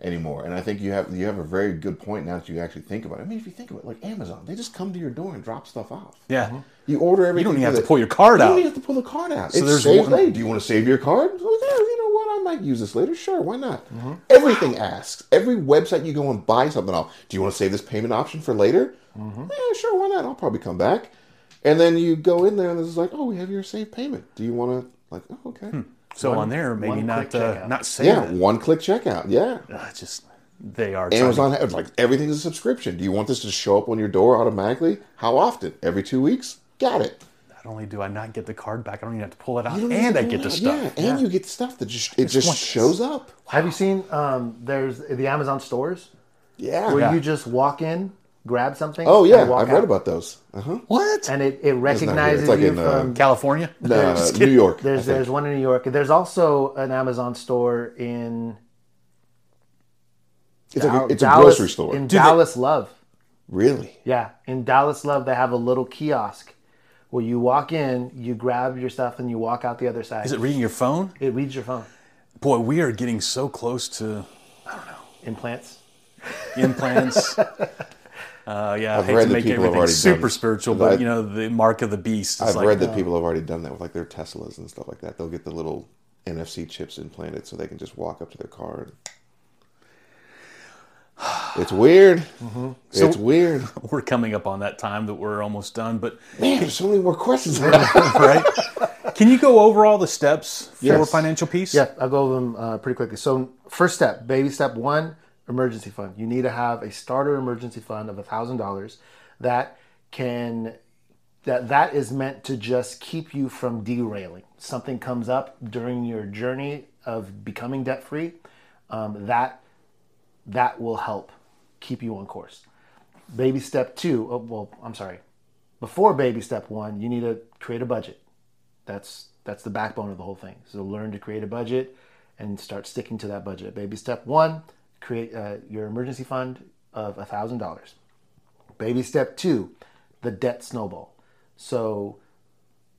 anymore. And I think you have you have a very good point now that you actually think about it. I mean, if you think about it, like Amazon, they just come to your door and drop stuff off. Yeah. You order everything. You don't even have through to pull your card you out. You don't even have to pull the card out. So there's there's saves, one- hey, do you want to save your card? Well, yeah, you know what? I might use this later. Sure, why not? Mm-hmm. Everything asks. Every website you go and buy something off. Do you want to save this payment option for later? Mm-hmm. Yeah, sure, why not? I'll probably come back. And then you go in there and it's like, oh, we have your saved payment. Do you want to? Like, oh, okay. So on there, maybe not uh, not save Yeah, it. one click checkout. Yeah. Uh, just they are trying to- Amazon has like everything's a subscription. Do you want this to show up on your door automatically? How often? Every two weeks? Got it. Not only do I not get the card back, I don't even have to pull it out, and I get the stuff. Yeah, and you get stuff that just it just want shows up. Have you seen? Um, there's the Amazon stores Yeah. where Yeah. you just walk in, grab something. Oh yeah, and walk I've read about those. Uh-huh. What? And it, it recognizes It's like you in, uh, from California? No, Just New. York. There's there's one in New York. There's also an Amazon store in It's like a, it's a grocery store. in they- Dallas Love. really? Yeah, in Dallas Love, they have a little kiosk where you walk in, you grab your stuff, and you walk out the other side. Is it reading your phone? It reads your phone. Boy, we are getting so close to I don't know, Implants. implants. Uh, yeah, I I've hate read to that make people have everything already super done- spiritual, I- but you know the mark of the beast. Is I've like, read that people have already done that with like their Teslas and stuff like that. They'll get the little NFC chips implanted so they can just walk up to their car. And... It's weird. Mm-hmm. It's weird. we're coming up on that time that we're almost done. But Man, there's so many more questions. right, can you go over all the steps for Yes. financial peace? Yeah, I'll go over them uh, pretty quickly. So, first step, baby step one, emergency fund. You need to have a starter emergency fund of thousand dollars that can that that is meant to just keep you from derailing. Something comes up during your journey of becoming debt free, um, that that will help keep you on course. Baby step two, oh, well, I'm sorry. Before baby step one, you need to create a budget. That's that's the backbone of the whole thing. So learn to create a budget and start sticking to that budget. Baby step one, create uh, your emergency fund of thousand dollars. Baby step two, the debt snowball. So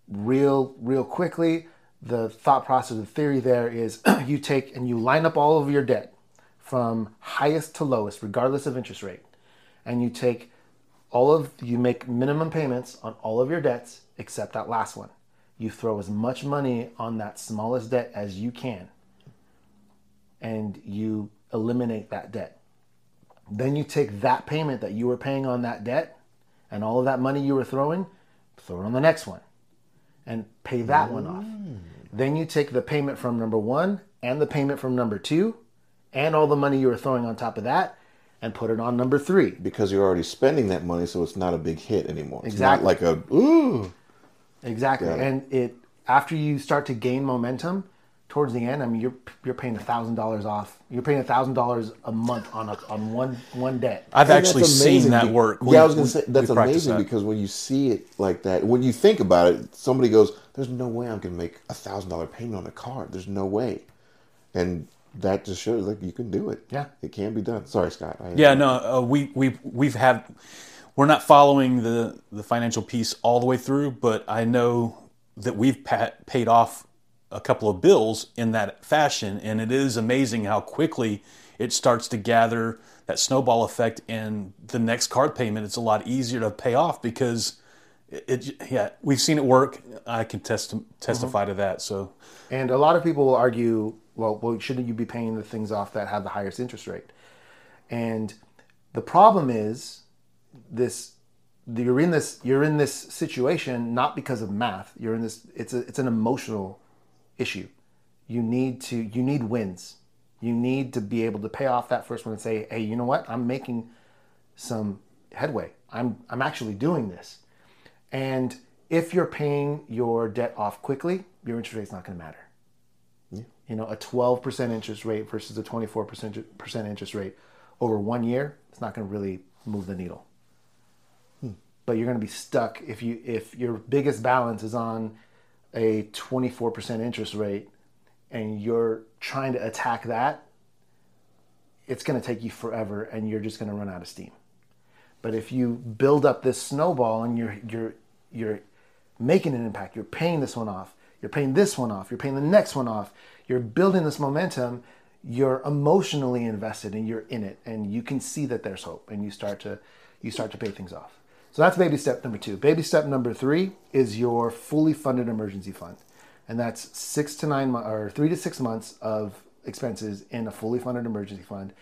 real real quickly, the thought process, the theory there is you take and you line up all of your debt from highest to lowest, regardless of interest rate, and you take all of you make minimum payments on all of your debts except that last one. You throw as much money on that smallest debt as you can, and you eliminate that debt. Then you take that payment that you were paying on that debt and all of that money you were throwing, throw it on the next one and pay that one off. Mm. Then you take the payment from number one and the payment from number two and all the money you were throwing on top of that and put it on number three. Because you're already spending that money, so it's not a big hit anymore. It's Exactly. not like a ooh. Exactly. Got it. And it after you start to gain momentum towards the end, I mean you're you're paying a thousand dollars off. You're paying a thousand dollars a month on a, on one one debt. I've And actually seen that be- work. Yeah, We- I was gonna we- say that's amazing that. because when you see it like that, when you think about it, somebody goes, "There's no way I'm gonna make a thousand dollar payment on a card. There's no way," and that just shows like you can do it. Yeah. it can be done. Sorry, Scott. I, Yeah, no, uh, we we we've had we're not following the the financial peace all the way through, but I know that we've pa- paid off a couple of bills in that fashion, and it is amazing how quickly it starts to gather that snowball effect. And the next card payment, it's a lot easier to pay off because it. it yeah, we've seen it work. I can test, testify to that. So And a lot of people will argue, well, well, shouldn't you be paying the things off that have the highest interest rate? And the problem is this you're in this you're in this situation not because of math. You're in this it's a it's an emotional issue. You need to you need wins. You need to be able to pay off that first one and say, "Hey, you know what? I'm making some headway. I'm I'm actually doing this." And if you're paying your debt off quickly, your interest rate's not going to matter. You know, a 12% interest rate versus a 24% interest rate over one year, it's not going to really move the needle. Hmm. But you're going to be stuck if you if your biggest balance is on a 24% interest rate and you're trying to attack that, it's going to take you forever and you're just going to run out of steam. But if you build up this snowball and you're you're you're making an impact, you're paying this one off, you're paying this one off, you're paying the next one off, you're building this momentum, you're emotionally invested and you're in it and you can see that there's hope and you start to you start to pay things off. So that's baby step number 2. Baby step number 3 is your fully funded emergency fund. And that's 6 to 9 mo- or 3 to 6 months of expenses in a fully funded emergency fund.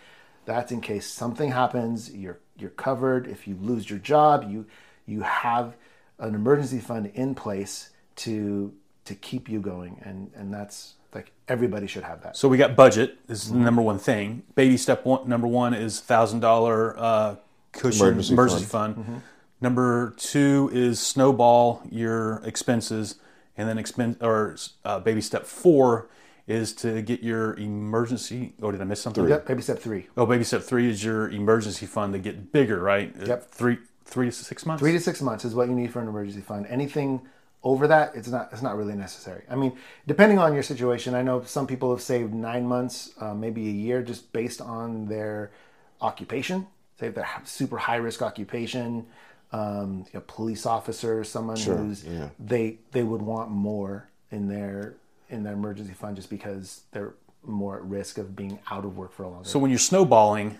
That's in case something happens, you're you're covered. If you lose your job, you you have an emergency fund in place to to keep you going, and and that's like everybody should have that. So we got budget this is the number one thing. Baby step one, number one is thousand dollar uh, cushion Emergency emergency, fund. Number two is snowball your expenses, and then expense or uh, baby step four is to get your emergency. Oh, did I miss something? Yep, baby step three. Oh, baby step three is your emergency fund to get bigger, right? Yep. Three, three to six months. Three to six months is what you need for an emergency fund. Anything over that, it's not it's not really necessary. I mean, depending on your situation, I know some people have saved nine months, uh, maybe a year, just based on their occupation. Say if they're super high risk occupation, um, a police officer, someone who's yeah. they they would want more in their in their emergency fund just because they're more at risk of being out of work for a longer. So when you're snowballing,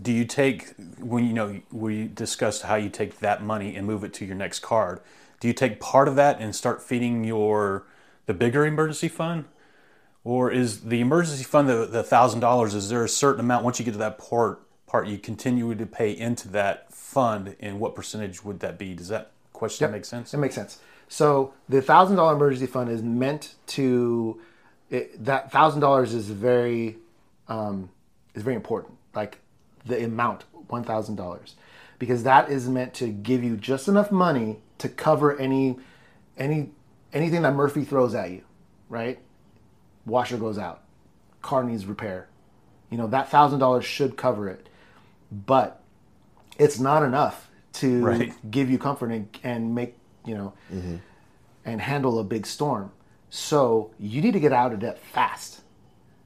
do you take when you know we discussed how you take that money and move it to your next card? Do you take part of that and start feeding your the bigger emergency fund, or is the emergency fund the the thousand dollars? Is there a certain amount once you get to that part part you continue to pay into that fund, and what percentage would that be? Does that question Yep. make sense? It makes sense. So the thousand dollar emergency fund is meant to it, that thousand dollars is very um, is very important. Like the amount one thousand dollars, because that is meant to give you just enough money to cover any any anything that Murphy throws at you, right? Washer goes out, car needs repair. You know that thousand dollars should cover it, but it's not enough to Right. give you comfort and, and make you know mm-hmm. and handle a big storm. So you need to get out of debt fast.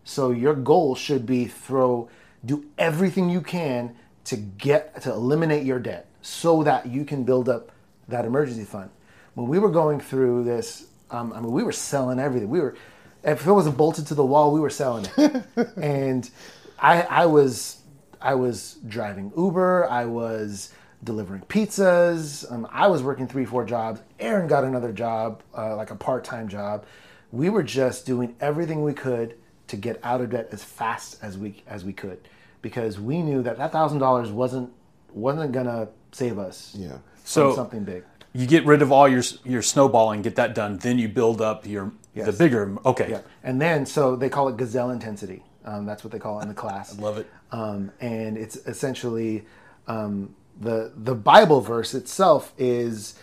So your goal should be throw do everything you can to get to eliminate your debt so that you can build up that emergency fund. When we were going through this Um, I mean, we were selling everything. We were, if it wasn't bolted to the wall, we were selling it. and I, I was, I was driving Uber. I was delivering pizzas. Um, I was working three, four jobs. Erin got another job, uh, like a part-time job. We were just doing everything we could to get out of debt as fast as we as we could, because we knew that that thousand dollars wasn't wasn't gonna save us. Yeah. So- something big. You get rid of all your your snowballing, get that done. Then you build up your the bigger. Okay, Yeah, and then so they call it gazelle intensity. Um, that's what they call it in the class. love it. Um, and it's essentially um, the the Bible verse itself is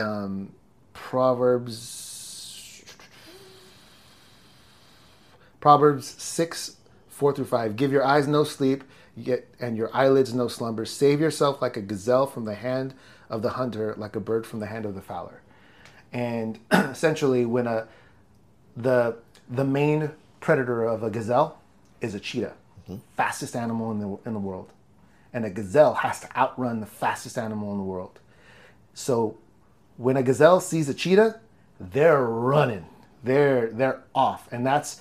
um, Proverbs Proverbs six four through five. Give your eyes no sleep, yet and your eyelids no slumber. Save yourself like a gazelle from the hand of the hunter, like a bird from the hand of the fowler. And essentially, when a the the main predator of a gazelle is a cheetah, mm-hmm. fastest animal in the in the world, and a gazelle has to outrun the fastest animal in the world. So when a gazelle sees a cheetah, they're running. They're they're off, and that's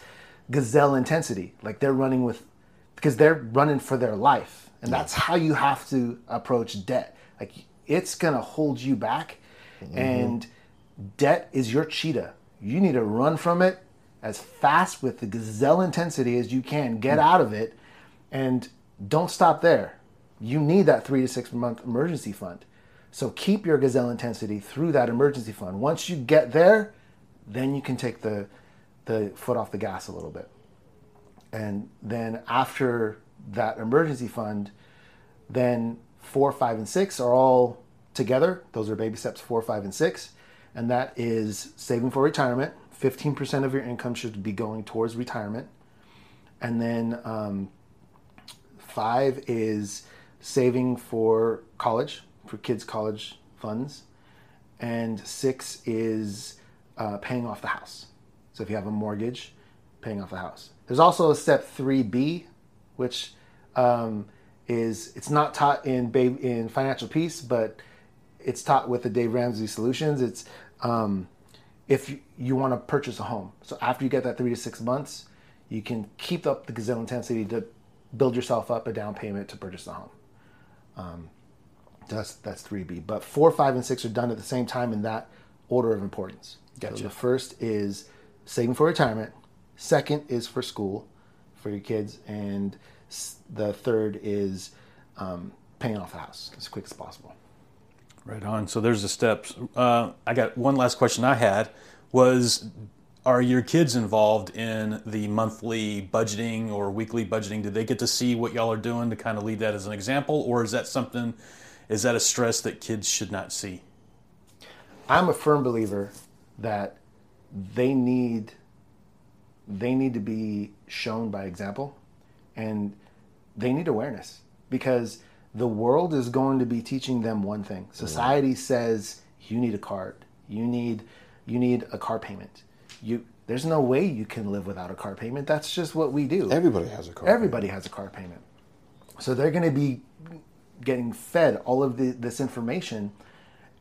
gazelle intensity. Like they're running with because they're running for their life, and that's how you have to approach debt. Like it's gonna hold you back, mm-hmm. and debt is your cheetah. You need to run from it as fast with the gazelle intensity as you can. Get mm. out of it, and don't stop there. You need that three to six month emergency fund. So keep your gazelle intensity through that emergency fund. Once you get there, then you can take the the foot off the gas a little bit. And then after that emergency fund, then four, five, and six are all together. Those are baby steps four, five, and six. And that is saving for retirement. 15% of your income should be going towards retirement. And then um, five is saving for college, for kids' college funds. And six is uh, paying off the house. So if you have a mortgage, paying off the house. There's also a step 3B, which um, is it's not taught in in Financial Peace, but it's taught with the Dave Ramsey Solutions. It's um, if you, you want to purchase a home. So after you get that three to six months, you can keep up the gazelle intensity to build yourself up a down payment to purchase a home. Um, that's that's three B. But four, five, and six are done at the same time in that order of importance. Gotcha. So the first is saving for retirement. Second is for school, for your kids, and the third is um, paying off the house as quick as possible. Right on. So there's the steps. Uh, I got one last question. I had was, are your kids involved in the monthly budgeting or weekly budgeting? Do they get to see what y'all are doing to kind of lead that as an example, or is that something? Is that a stress that kids should not see? I'm a firm believer that they need they need to be shown by example and they need awareness because the world is going to be teaching them one thing. Society says you need a card. You need you need a car payment. You there's no way you can live without a car payment. That's just what we do. Everybody has a car. Everybody has a car payment. So they're going to be getting fed all of the, this information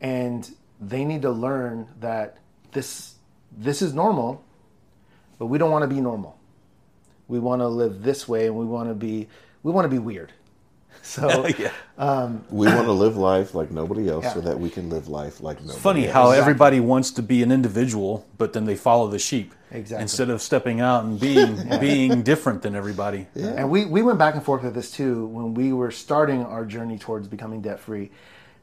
and they need to learn that this this is normal, but we don't want to be normal. We want to live this way and we want to be we want to be weird. So yeah. Um, we want to live life like nobody else, so that we can live life like nobody. Else. Funny else. how Exactly. everybody wants to be an individual, but then they follow the sheep Exactly. instead of stepping out and being being different than everybody. And we, we went back and forth with this too when we were starting our journey towards becoming debt free.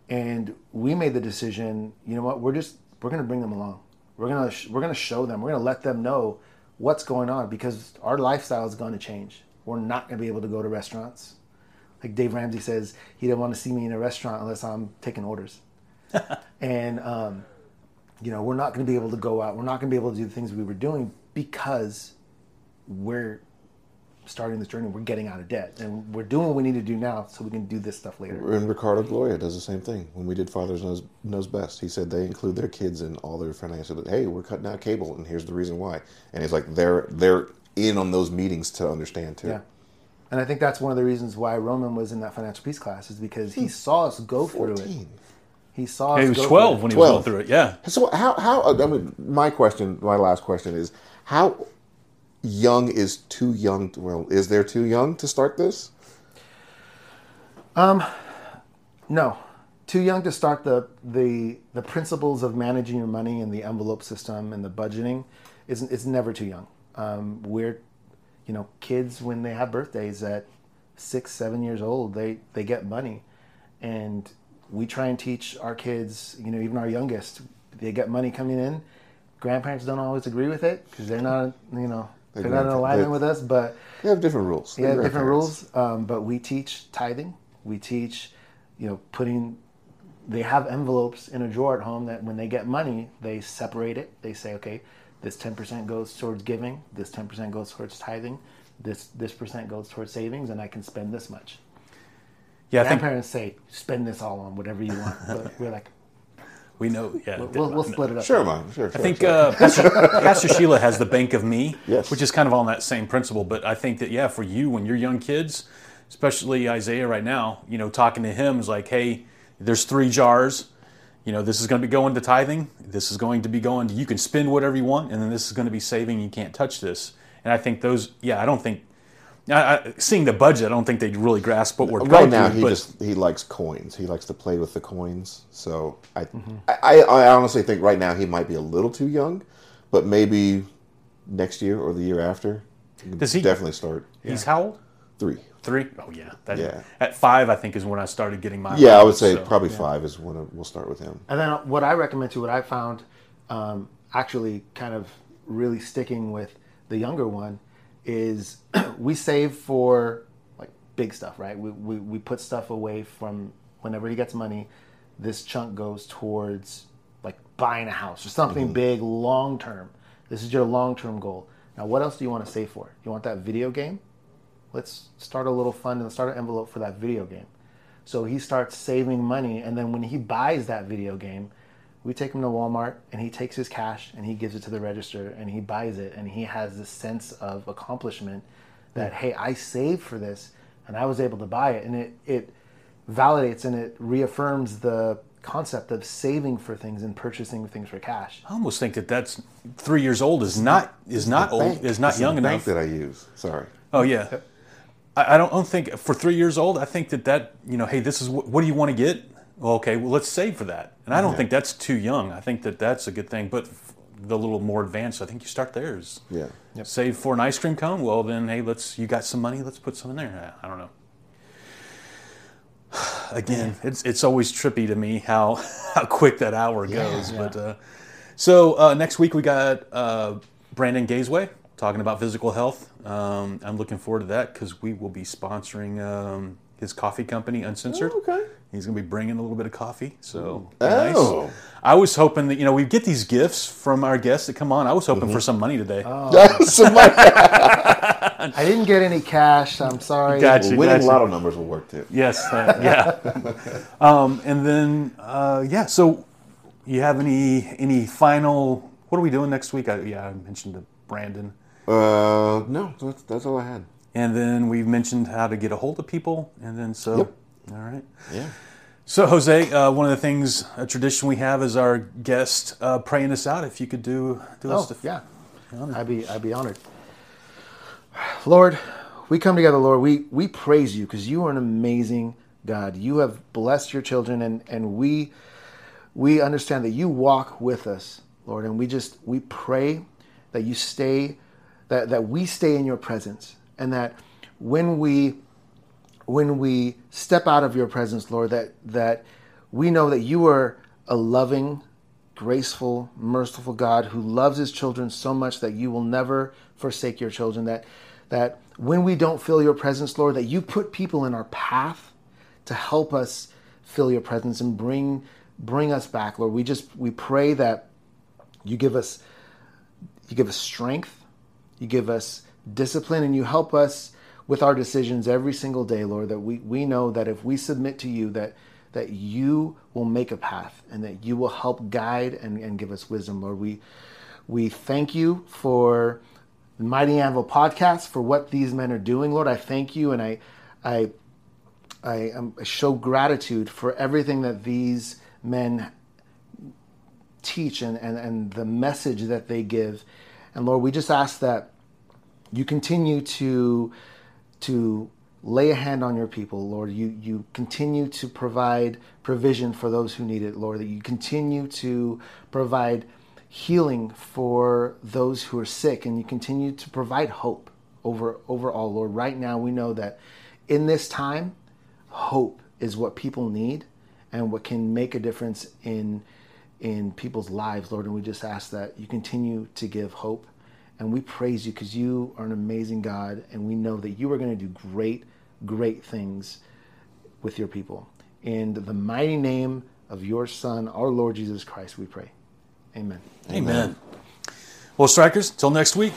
And we made the decision, you know what, we're just we're gonna bring them along. We're gonna sh- we're gonna show them, we're gonna let them know what's going on because our lifestyle is gonna change. We're not gonna be able to go to restaurants. Like Dave Ramsey says, he didn't want to see me in a restaurant unless I'm taking orders. and um, you know, we're not going to be able to go out. We're not going to be able to do the things we were doing because we're starting this journey. We're getting out of debt, and we're doing what we need to do now so we can do this stuff later. And Ricardo Gloria does the same thing. When we did Fathers Knows, Knows Best, he said they include their kids in all their financial. Hey, we're cutting out cable, and here's the reason why. And he's like they're they're in on those meetings to understand too. Yeah. And I think that's one of the reasons why Roman was in that financial peace class is because he saw us go through it. He saw. he us was go through 12 when he was 12. going through it. Yeah. So how how I mean my question my last question is how young is too young to, well is there too young to start this? Um, No, too young to start the the the principles of managing your money and the envelope system and the budgeting is it's never too young. Um, we're, you know, kids when they have birthdays at six, seven years old, they they get money, and we try and teach our kids. You know, even our youngest, they get money coming in. Grandparents don't always agree with it because they're not, you know, They they're not in alignment with us, but. They have different rules. they have different rules. Um, but we teach tithing. We teach, you know, putting. They have envelopes in a drawer at home that when they get money, they separate it. They say, okay, this ten percent goes towards giving. This ten percent goes towards tithing. This this percent goes towards savings, and I can spend this much. Yeah, I think Grandparents say, spend this all on whatever you want. But we're like, we know. Yeah. we'll, we'll, we'll split it up. Sure, man. Sure, I think sure. uh, Pastor, Pastor Sheila has the Bank of Me, Yes. which is kind of on that same principle. But I think that yeah, for you when you're young kids, especially Isaiah right now, you know, talking to him is like, hey, there's three jars. You know, this is going to be going to tithing. This is going to be going. To, you can spend whatever you want, and then this is going to be saving. You can't touch this. And I think those. Yeah, I don't think. I, I, seeing the budget, I don't think they really grasp what we're right now he but just he likes coins. He likes to play with the coins. So I, Mm-hmm. I I honestly think right now he might be a little too young, but maybe next year or the year after, Does he- definitely start he's how old? three. Three? Oh yeah. That, Yeah. At five, I think is when I started getting my. Yeah, I would say so- probably five is when we'll start with him. And then what I recommend to what I found um, actually kind of really sticking with the younger one is we save for like big stuff, right? We, we, we put stuff away from whenever he gets money, this chunk goes towards like buying a house or something big long term. This is your long term goal. Now, what else do you want to save for? You want that video game? Let's start a little fund and start an envelope for that video game. So he starts saving money, and then when he buys that video game, we take him to Walmart and he takes his cash and he gives it to the register and he buys it and he has this sense of accomplishment that hey, I saved for this and I was able to buy it and it it validates and it reaffirms the concept of saving for things and purchasing things for cash. I almost think that that's three years old is not is not old is not This young the enough. Bank that I use. Sorry. Oh yeah, I, I don't, I don't think for three years old. I think that that you know, hey, this is what, what do you want to get? Well, okay, well let's save for that. And I don't think that's too young. I think that that's a good thing. But f- the little more advanced, I think you start theirs. Yeah. save for an ice cream cone. Well, then hey, let's you got some money. Let's put some in there. I don't know. Again, it's it's always trippy to me how how quick that hour goes. But uh, so uh, next week we got uh, Brandon Gazeway talking about physical health. Um, I'm looking forward to that because we will be sponsoring um, his coffee company, Uncensored. Oh, okay. He's going to be bringing a little bit of coffee, so Oh. nice. I was hoping that you know we get these gifts from our guests that come on. I was hoping Mm-hmm. for some money today. Oh. Somebody- I didn't get any cash. I'm sorry. Gotcha. winning gotcha. lotto numbers will work too. Yes, uh, yeah. um, and then uh, yeah. So, you have any any final? What are we doing next week? I, yeah, I mentioned to Brandon, Uh, no, that's, that's all I had. and then we've mentioned how to get a hold of people, and then so. Yep. All right. Yeah. So, Jose, uh, one of the things, a tradition we have is our guest uh, praying us out. If you could do do us Oh, the yeah. I'd be I'd be honored. Lord, we come together, Lord. We we praise you because you are an amazing God. You have blessed your children and and we we understand that you walk with us, Lord, and we just we pray that you stay that that we stay in your presence and that when we when we step out of your presence, Lord, that that we know that you are a loving, graceful, merciful God who loves his children so much that you will never forsake your children. That that when we don't feel your presence, Lord, that you put people in our path to help us feel your presence and bring bring us back, Lord. We just we pray that you give us you give us strength, you give us discipline, and you help us with our decisions every single day, Lord. That we, we know that if we submit to you, that that you will make a path and that you will help guide and, and give us wisdom, Lord. We we thank you for the Mighty Anvil podcast, for what these men are doing, Lord. I thank you and I I I, I show gratitude for everything that these men teach and, and, and the message that they give. And Lord, we just ask that you continue to to lay a hand on your people, Lord. You you continue to provide provision for those who need it, Lord. That you continue to provide healing for those who are sick, and you continue to provide hope over over all, Lord. Right now, we know that in this time, hope is what people need and what can make a difference in in people's lives, Lord. And we just ask that you continue to give hope. And we praise you because you are an amazing God, and we know that you are going to do great, great things with your people. In the mighty name of your Son, our Lord Jesus Christ, we pray. Amen. Amen. Well, strikers, till next week.